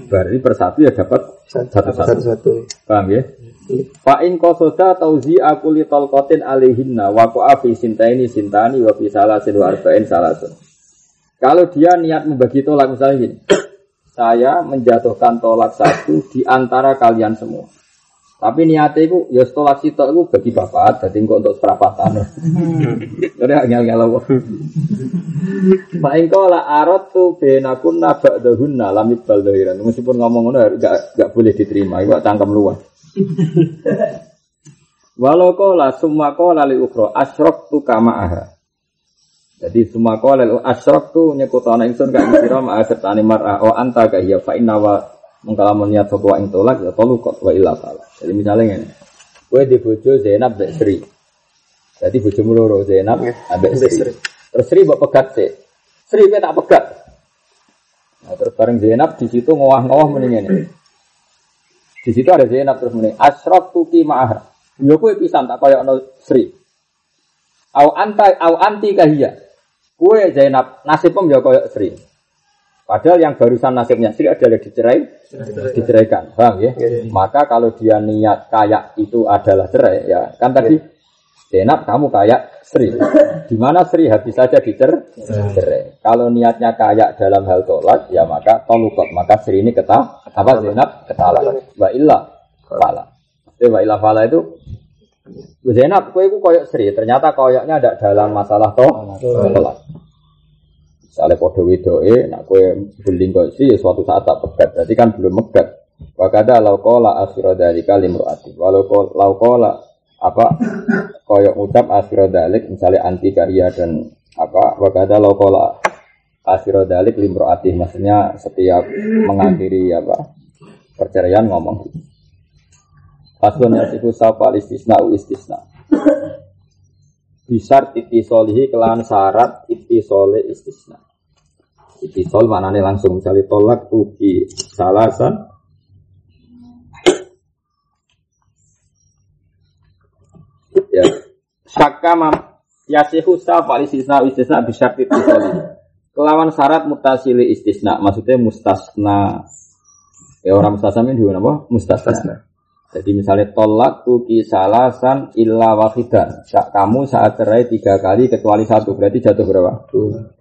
A: berarti per satu ya dapat satu satu
C: Satu-satu.
A: paham ya Fa in qasoda tauzi aku li talqatin alaihinna wa qa'a fi sintaini sintani wa fi salasin wa arba'in salasun. Kalau dia niat membagi tolak misalnya gini. (clears throat) Saya menjatuhkan tolak satu di antara kalian semua. Tapi niatnya itu ya tolak sitok itu bagi bapak, jadi engkau untuk seperapatan. Jadi ngel ngel apa? Pak engkau lah arot tuh benakun nabak dahunna lamit baldoiran. Meskipun ngomong ngono gak gak boleh diterima, itu cangkem luas. Walau kola summa kola li ukro asrok tu kama aha. Jadi summa kola li asrok tu nyekutana ingsun ka ingkira ma'a sertani mar'a o anta ka hiya fa inna wa mengkalamun niat sapa ing tolak ya tolu kok wa illa fala. Jadi misalnya ngene. Kowe di bojo Zainab mbek Sri. Jadi bojomu loro Zainab ambek
C: Ambek
A: Sri. Terus Sri mbok pegat sih. Sri kowe tak pegat. Nah, terus bareng Zainab di situ ngowah-ngowah mendingan ini. Di situ ada Zainab terus muni asraf tuki ma'ah. Yo kowe pisan tak kaya ono Sri. Au anta au anti kahia. Kue Zainab nasibmu ya kaya Sri. Padahal yang barusan nasibnya Sri adalah dicerai, diceraikan. Paham ya? Maka kalau dia niat kayak itu adalah cerai ya. Kan tadi Zainab kamu kayak Sri. Di mana Sri habis saja dicer cerai. Kalau niatnya kayak dalam hal tolak ya maka tolukot. Maka Sri ini ketah apa Zainab ketala. Wa illa fala. Jadi wa illa fala itu Bu Zainab, kue itu koyok Sri. Ternyata koyoknya ada dalam masalah toh tolak. Misalnya podo wedoe, nak kue beling sih, suatu saat tak pegat. Berarti kan belum megat. Wakada laukola asyiro dari kalim ru'ati. Walau ko- laukola apa koyok ucap asyiro dalik, misalnya anti karya dan apa wakada laukola asyiro dalik limroati. Maksudnya setiap mengakhiri apa perceraian ngomong gitu. Faslun yasifu sapa istisna u istisna. Bisar itisolihi kelan syarat itisole istisna. Itisol maknanya langsung misalnya tolak tuki salasan. Ya. Saka mam yasihu sapa istisna istisna bisar itisolihi kelawan syarat mutasili istisna maksudnya mustasna. Ya orang mustasna ini apa mustasna jadi misalnya tolak tuki salasan illa wahidan. Kamu saat cerai tiga kali kecuali satu berarti jatuh berapa?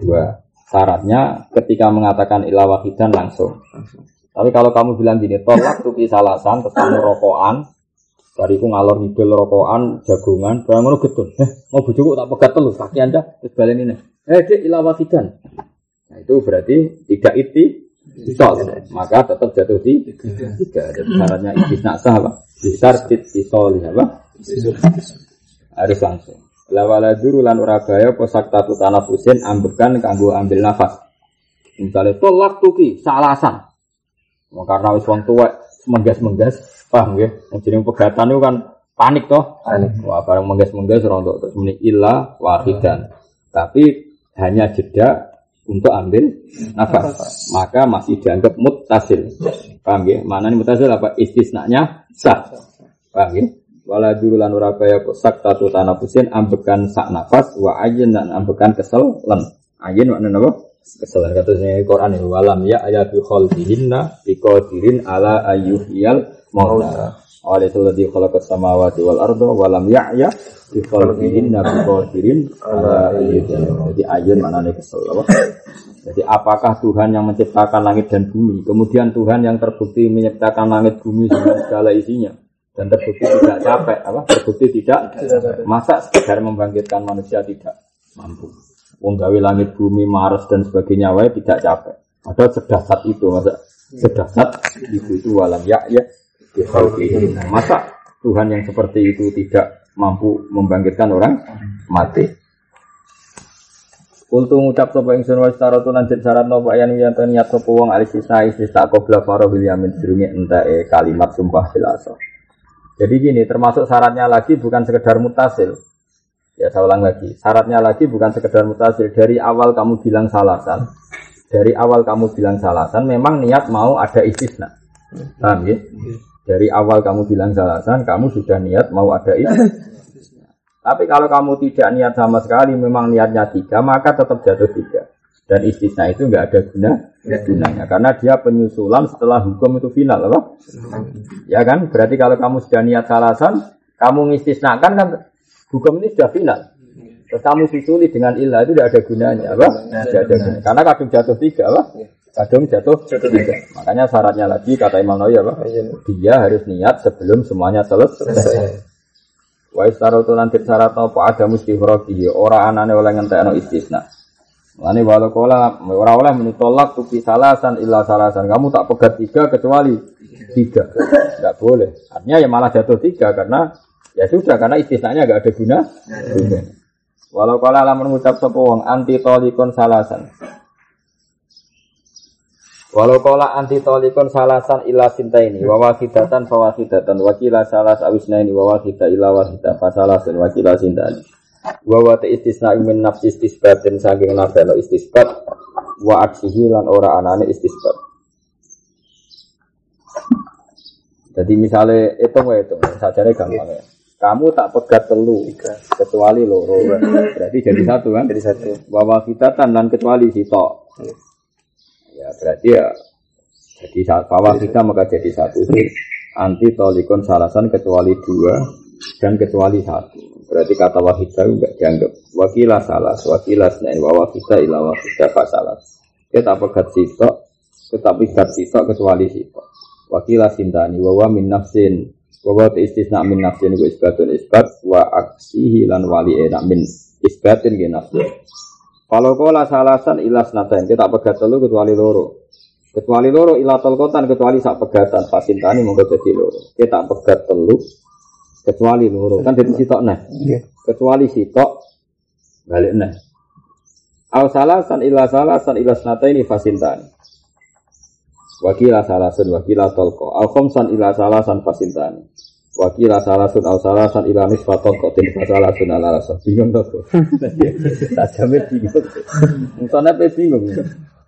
A: Dua. Syaratnya ketika mengatakan illa wahidan langsung. Tapi kalau kamu bilang gini, tolak tuki salasan, kamu rokokan, bariku ngalor ngidul rokokan, jagungan, barang ngono getun. Eh, mau bujuku tak pegat telur, kaki anda, terus balen ini. Eh, dek illa wahidan. Nah, itu berarti tidak iti, Isol, maka tetap jatuh di tiga. Jadi syaratnya istisna sah apa? Besar tit isol apa? Harus langsung. Lawala duru lan ora posak tatu tanafusin ambekan kanggo ambil nafas. Misalnya tolak tuki salasan. Mau karena wis wong tuwek menggas-menggas, paham ya? Yang jeneng pegatan itu kan panik toh.
C: Panik.
A: Wah, barang menggas-menggas rontok terus muni illa wahidan. Tapi hanya jeda untuk ambil nafas. Maka masih dianggap mutasil. Paham ya? Mana nih mutasil apa? Istisnanya sah. Paham ya? Wala durulan ura kaya sak tatu tanafusin ambekan sak nafas wa ayin dan ambekan kesel len. Ayin makna apa? Kesel katanya Quran ini walam ya ayat bi khalqihinna bi qadirin ala ayyuhiyal mauta. Awalnya ladzi khalaqas samawati wal arda walam ya'ya bi khalqihinna bi qadirin ala ayyuhiyal. Jadi ayun maknanya kesel apa? Jadi apakah Tuhan yang menciptakan langit dan bumi, kemudian Tuhan yang terbukti menciptakan langit bumi dengan segala isinya, dan terbukti tidak capek, apa? Terbukti tidak, masa sekedar membangkitkan manusia tidak mampu. Wong gawe langit bumi, Mars dan sebagainya, wae tidak capek. Padahal sedasat itu, masa sedasat itu itu walam ya ya di. Masa Tuhan yang seperti itu tidak mampu membangkitkan orang mati? Kultu ngucap sapa ingsun wa staratu lan jen syarat napa yen yen niat sapa wong alis sisa sisa qabla faro bil yamin entae kalimat sumpah fil. Jadi gini, termasuk syaratnya lagi bukan sekedar mutasil. Ya saya ulang lagi, syaratnya lagi bukan sekedar mutasil. Dari awal kamu bilang salasan, Dari awal kamu bilang salasan, memang niat mau ada istisna. Paham ya? Dari awal kamu bilang salasan, kamu sudah niat mau ada istisna. (coughs) Tapi kalau kamu tidak niat sama sekali, memang niatnya tiga, maka tetap jatuh tiga. Dan istisna itu nggak ada guna, gunanya. Karena dia penyusulan setelah hukum itu final, apa? Ya kan? Berarti kalau kamu sudah niat salasan, kamu ngistisnakan kan hukum ini sudah final. Terus kamu susuli dengan ilah itu tidak ada gunanya, apa? Tidak ada gunanya. Karena kadung jatuh tiga, apa? Kadung jatuh tiga. Makanya syaratnya lagi kata Imam Nawawi apa? Dia harus niat sebelum semuanya selesai. Wa istaratu nanti syarat apa ada mesti hurafihi ora anane oleh ngentekno istisna. Lani walau kola ora oleh menutolak tuki salasan illa salasan. Kamu tak pegat tiga kecuali tiga. Tidak boleh. Artinya ya malah jatuh tiga karena ya sudah karena istisnanya gak ada guna. Walau kala lamun mengucap sapa wong anti tolikon salasan. Walau kala anti tolikon salasan ila sinta ini wa wakidatan fa wakidatan wakila salas awisna ini wa wakida ila wakida fa salasan wakila sinta ini. Wa wa istisna min nafsi istisbatin saking nafsano istisbat wa aksihi lan ora anane istisbat. Jadi misalnya itu ya itu sajane gampang ya. Kamu tak pegat telu kecuali loro. Berarti jadi satu kan? Jadi satu. Kita tandan kecuali sitok. Ya berarti ya jadi bahwa kita maka jadi satu. Anti tolikon salasan kecuali dua dan kecuali satu. Berarti kata wahidah enggak dianggap. Wakilah salah, wakilah senain wawa kita ilah wahidah salah. Kita pegat sitok, kita pegat sitok kecuali sitok. Wakilah sintani wawa min nafsin bahwa istisna min nafsin isbatun isbat wa aksihi wali enak min isbatin ke. Kalau kola salasan ilas natain kita pegat telu kecuali loro. Kecuali loro ilatol kotan kecuali sak pegatan pasintani monggo jadi loro. Kita pegat telu kecuali loro kan jadi sitok nah. Kecuali sitok balik nah. Al salasan ila salasan ilas natain fasintani. Wakila salasun wakila tolko Al khomsan ila salasan fasintani Wakila salasun al salasan ila nisfa tolko Tin fasalasun ala rasa Bingung tuh (laughs) Tak jamin bingung. Misalnya pe bingung.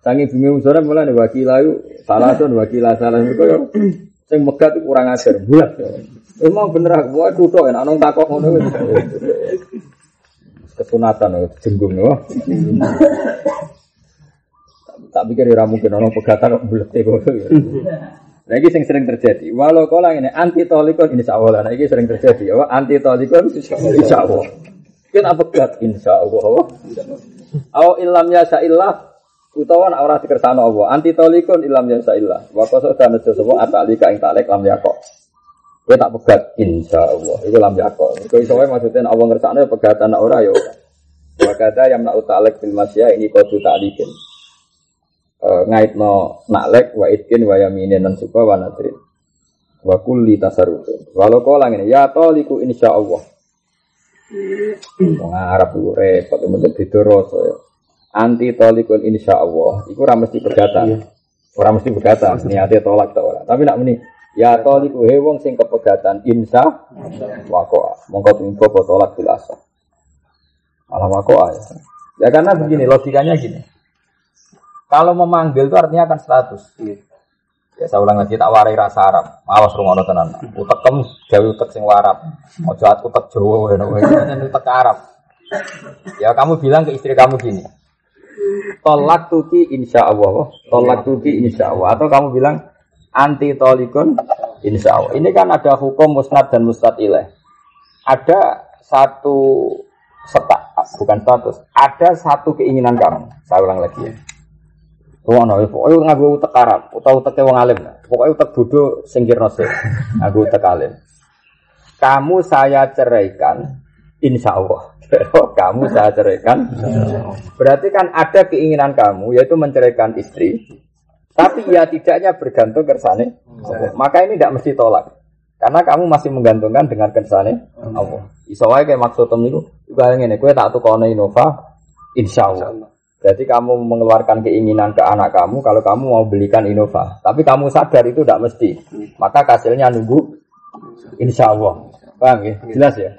A: Sangi bingung misalnya mulai nih wakila yuk Salasun wakila salasun. Kau Yang megah itu kurang ajar Bulat Emang bener aku Wah tutup enak Nong takok ngono. Kesunatan Jenggung tak pikir ya mungkin orang pegatan kok bulat kok. Nah ini yang sering terjadi. Walau kau ini anti tolikon insya Allah. Nah ini sering terjadi. Ya, anti tolikon insya Allah. Kita pegat insya Allah. Aw ilam ya sa'illah. Utawa ora dikersano Allah. Anti tolikon ilam ya sa'illah. Wa koso dan aja semua atalika ing talek lam yakok. Kowe tak pegat insya Allah. Iku lam yakok. Kowe iso wae maksudnya Allah ngersakno pegatan ora ya. Wa kata yang nak utalek bil masya ini kodu ta'likin uh, ngaitno naklek wa itkin wa yaminin dan suka wa nadrin. Wa kulli tasarrufin. Walau kau ngene ya toliku insyaallah. Wong Arab itu repot mesti beda rasa ya. Anti tolikun insyaallah. Iku ora mesti pegatan. Ora mesti pegatan niate tolak ta ora. Tapi nak muni ya toliku he wong sing kepegatan insya waqa'a mongko tumpo tolak bil asa malah waqa'a ya. ya karena begini logikanya gini kalau memanggil itu artinya akan status. Ya saya ulang lagi tak warai rasa Arab. Awas rumah tenan. Utekem jauh utek sing warap. Ojo utek Jawa ini utek Arab. Ya kamu bilang ke istri kamu gini. Tolak tuki insya Allah. Tolak tuki insya Allah. Atau kamu bilang anti tolikun insya Allah. Ini kan ada hukum musnad dan musnad ilaih. Ada satu setak, bukan status. Ada satu keinginan kamu. Saya ulang lagi ya. Wong ana pokoke nganggo utek Arab utawa utek wong alim. Pokoke utek bodho sing kirna sik. Nganggo utek alim. Kamu saya ceraikan insya Allah. (laughs) kamu saya ceraikan. Berarti kan ada keinginan kamu yaitu menceraikan istri. Tapi ya tidaknya bergantung kersane Maka ini tidak mesti tolak. Karena kamu masih menggantungkan dengan kersane Allah. Iso wae kayak maksud itu juga ngene, kowe tak tukone Innova insya Allah. Berarti kamu mengeluarkan keinginan ke anak kamu kalau kamu mau belikan Innova. Tapi kamu sadar itu tidak mesti. Maka hasilnya nunggu insya Allah. Paham ya? Jelas ya?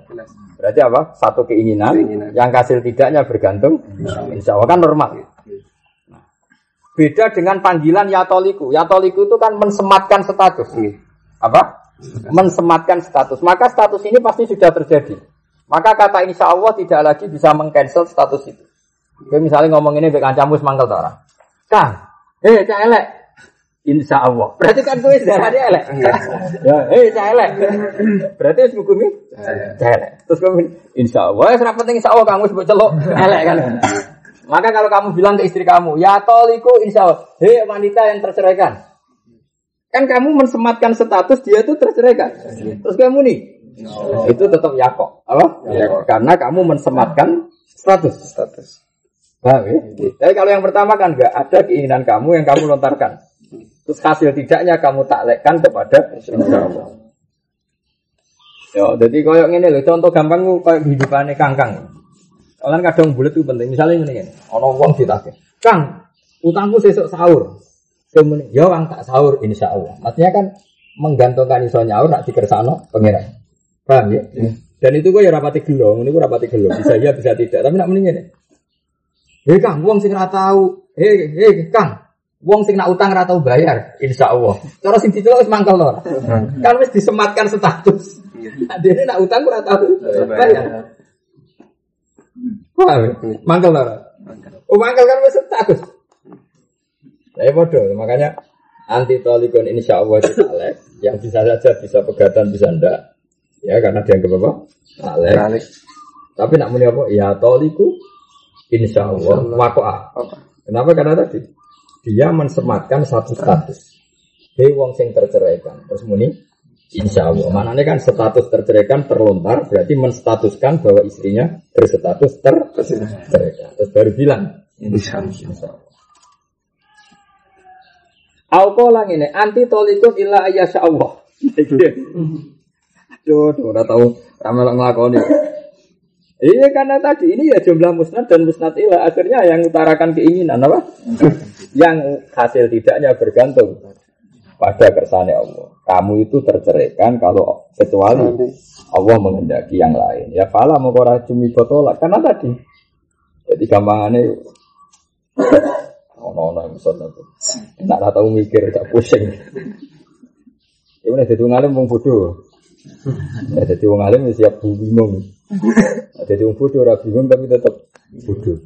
A: Berarti apa? Satu keinginan, yang hasil tidaknya bergantung insya Allah kan normal. Beda dengan panggilan ya toliku. Ya toliku itu kan mensematkan status. Apa? Mensematkan status. Maka status ini pasti sudah terjadi. Maka kata insya Allah tidak lagi bisa mengcancel status itu. Oke, misalnya ngomong ini dengan camus mangkel orang. Kang, eh cak elek. Insya Allah. Berarti kan sudah ada elek. ya, eh cak elek. Berarti harus hukumi cak elek. Terus kamu insya Allah. Ya, serap penting insya Allah kamu sebut celok elek kan. Maka kalau kamu bilang ke istri kamu, ya toliku insya Allah. Hei wanita yang terceraikan. Kan kamu mensematkan status dia tuh terceraikan. Terus kamu nih, itu tetap yakok. Apa? Karena kamu mensematkan status.
C: Status.
A: Paham ya? Tapi kalau yang pertama kan enggak ada keinginan kamu yang kamu lontarkan. Terus hasil tidaknya kamu taklekkan kepada Allah. Ya, jadi koyok ini loh, contoh gampang koyok kehidupannya kangkang. Kalian kadang bulat itu penting. Misalnya ini, ono wong ditake. Kang, utangku sesuk sahur. Kemudian, ya wang tak sahur insya Allah. Maksudnya kan menggantungkan iso nyaur nak dikersano pangeran. Paham ya? Dan itu gue ya rapati gelo, ini gue rapati gelo. Bisa ya, bisa tidak. Tapi nak mending ini. Hei Kang, wong sing ora tahu. Hei, hei Kang, wong sing nak utang ora tahu bayar, insya Allah. Cara sing dicelok wis mangkel to. Kan wis disematkan status. Dene nak utang ora tahu bayar. Ya? Mangkel ora? Oh, mangkel kan wis status. Saya bodoh, makanya anti tolikon insya Allah saleh, yang bisa saja bisa pegatan bisa ndak, ya karena dia apa? Saleh. Tapi nak muni apa? Ya toliku insya Allah wakoah.
C: Apa?
A: Kenapa? Karena tadi dia mensematkan satu status. Hei wong sing terceraikan. Terus muni insya Allah. Mana kan status terceraikan terlontar berarti menstatuskan bahwa istrinya berstatus terceraikan. Terus baru bilang
C: Insya Allah.
A: insya Allah. Aku lang ini anti tolikun illa ayyasya Allah. Jodoh, udah tahu ramelok ngelakoni. Iya karena tadi ini ya jumlah musnad dan musnad ilah akhirnya yang utarakan keinginan apa? (laughs) yang hasil tidaknya bergantung pada kersane Allah. Kamu itu terceraikan kalau kecuali Allah menghendaki yang lain. Ya fala mengkora cumi botolak karena tadi. Jadi gampangannya (coughs) ono ono yang bisa nanti. Nak tahu mikir gak pusing. Ini jadi ngalim wong bodoh. Jadi wong alim ya siap bingung. Nah, Jadi wong bodoh ora bingung tapi tetap bodoh.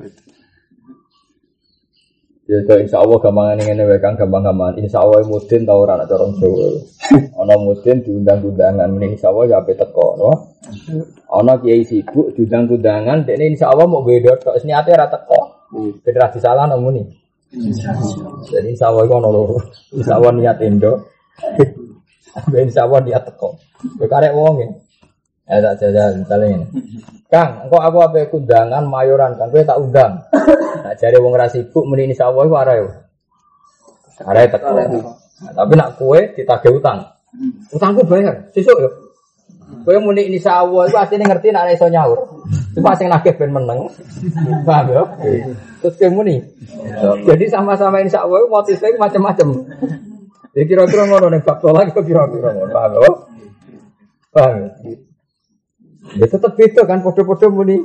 A: Ya so, insya Allah gampangan ini wae kang gampang-gampang. Insya Allah mudin tau ora anak corong Jawa. Ono mudin diundang-undangan mending insya Allah ya teko, no? Ono kiai sibuk diundang-undangan, dekne insya Allah mau beda tok niate ora teko. Federasi salah nomuni. Jadi insya Allah ono loro. Insya Allah niat endo. (laughs) Insya Allah niat teko. Ya karek wong ya. Ya tak jajan misalnya ini. Kang, engkau aku apa kundangan mayoran kan kowe tak undang. Nah, jare wong ra sibuk muni Allah iku arek. Arek teko. Nah, tapi nak kue ditagih utang. Utangku bayar, sesuk yo. Kowe muni insya Allah iku asline ngerti nek iso nyaur. Cuma sing nagih ben meneng. Paham yo? Terus kowe muni. Jadi sama-sama insya Allah motifnya iku macam-macam. Ya kira-kira ngono ning bab tolak kok kira-kira ngono. Paham yo? Paham. Ya? Tetep beda kan podo-podo muni.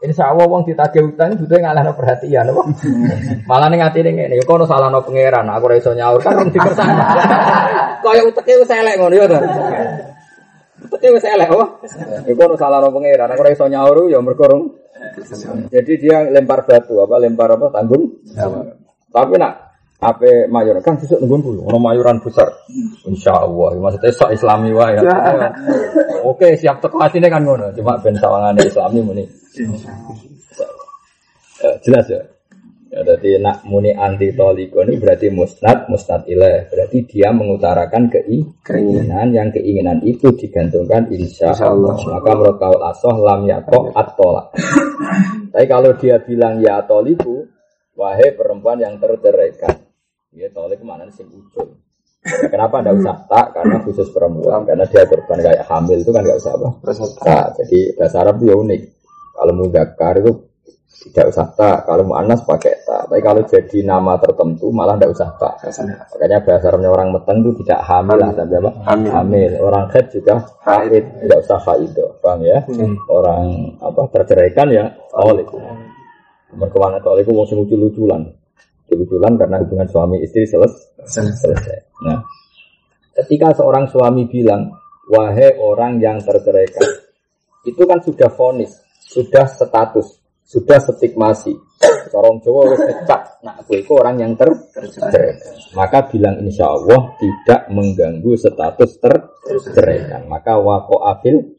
A: Insya Allah wong ditagih utang butuh ngalahno perhatian apa? (laughs) Malah ning atine ngene, ya kono salahno pangeran, aku ora iso nyaur kan rung dikersane. (laughs) Kaya uteke wis elek ngono ya to. Uteke wis elek oh. Ya kono salahno pangeran, aku ora iso nyaur ya mergo. Jadi dia lempar batu apa lempar apa tanggung. Tapi nak apa mayor. Kan sesuk nunggu dulu ono mayoran besar. Insya Allah maksudnya sok islami wae. Ya. oke siap teko atine kan ngono. Cuma ben sawangane islami muni. Ya, jelas ya. Ya jadi nak muni anti toliko ini berarti musnad musnad ilah berarti dia mengutarakan kei keinginan yang keinginan itu digantungkan insya
C: Insya Allah.
A: Allah maka menurut kaul asoh lam yakok atolak tapi kalau dia bilang ya toliku wahai perempuan yang terceraikan ya tolik mana sing ujung kenapa tidak usah tak? Karena khusus perempuan, karena dia korban kayak hamil itu kan nggak usah apa. Tak. Jadi bahasa Arab itu ya unik. Kalau mudakar itu tidak usah tak. Kalau mu'annas pakai tak. Tapi kalau jadi nama tertentu malah tidak usah tak. Makanya bahasa Arabnya orang meteng itu tidak hamil lah, tapi apa?
C: Hamil.
A: Hamil. Orang haid juga haid, tidak usah haido. Paham ya? Orang apa terceraikan ya tolik. Nomor ke mana tolik itu mau lucu-luculan. Kebetulan karena hubungan suami istri selesai. selesai. Nah, ketika seorang suami bilang, wahai orang yang terceraikan, itu kan sudah vonis, sudah status, sudah stigmasi. Seorang Jawa harus kecap, nah aku itu orang yang terceraikan. Maka bilang insya Allah tidak mengganggu status terceraikan. Maka wako afil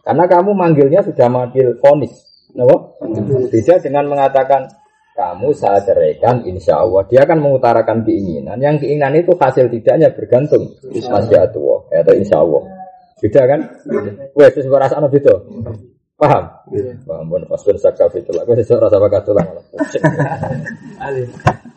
A: karena kamu manggilnya sudah manggil vonis. Kenapa? Beda dengan mengatakan kamu saya ceraikan insya Allah. Dia akan mengutarakan keinginan. Yang keinginan itu hasil tidaknya bergantung. Masya Allah. Atau insya Allah. Beda kan? Wes sesuatu rasa anak itu paham? Paham pun. Pas bersakaf itu lah sesuatu rasa bakat tulang (laughs)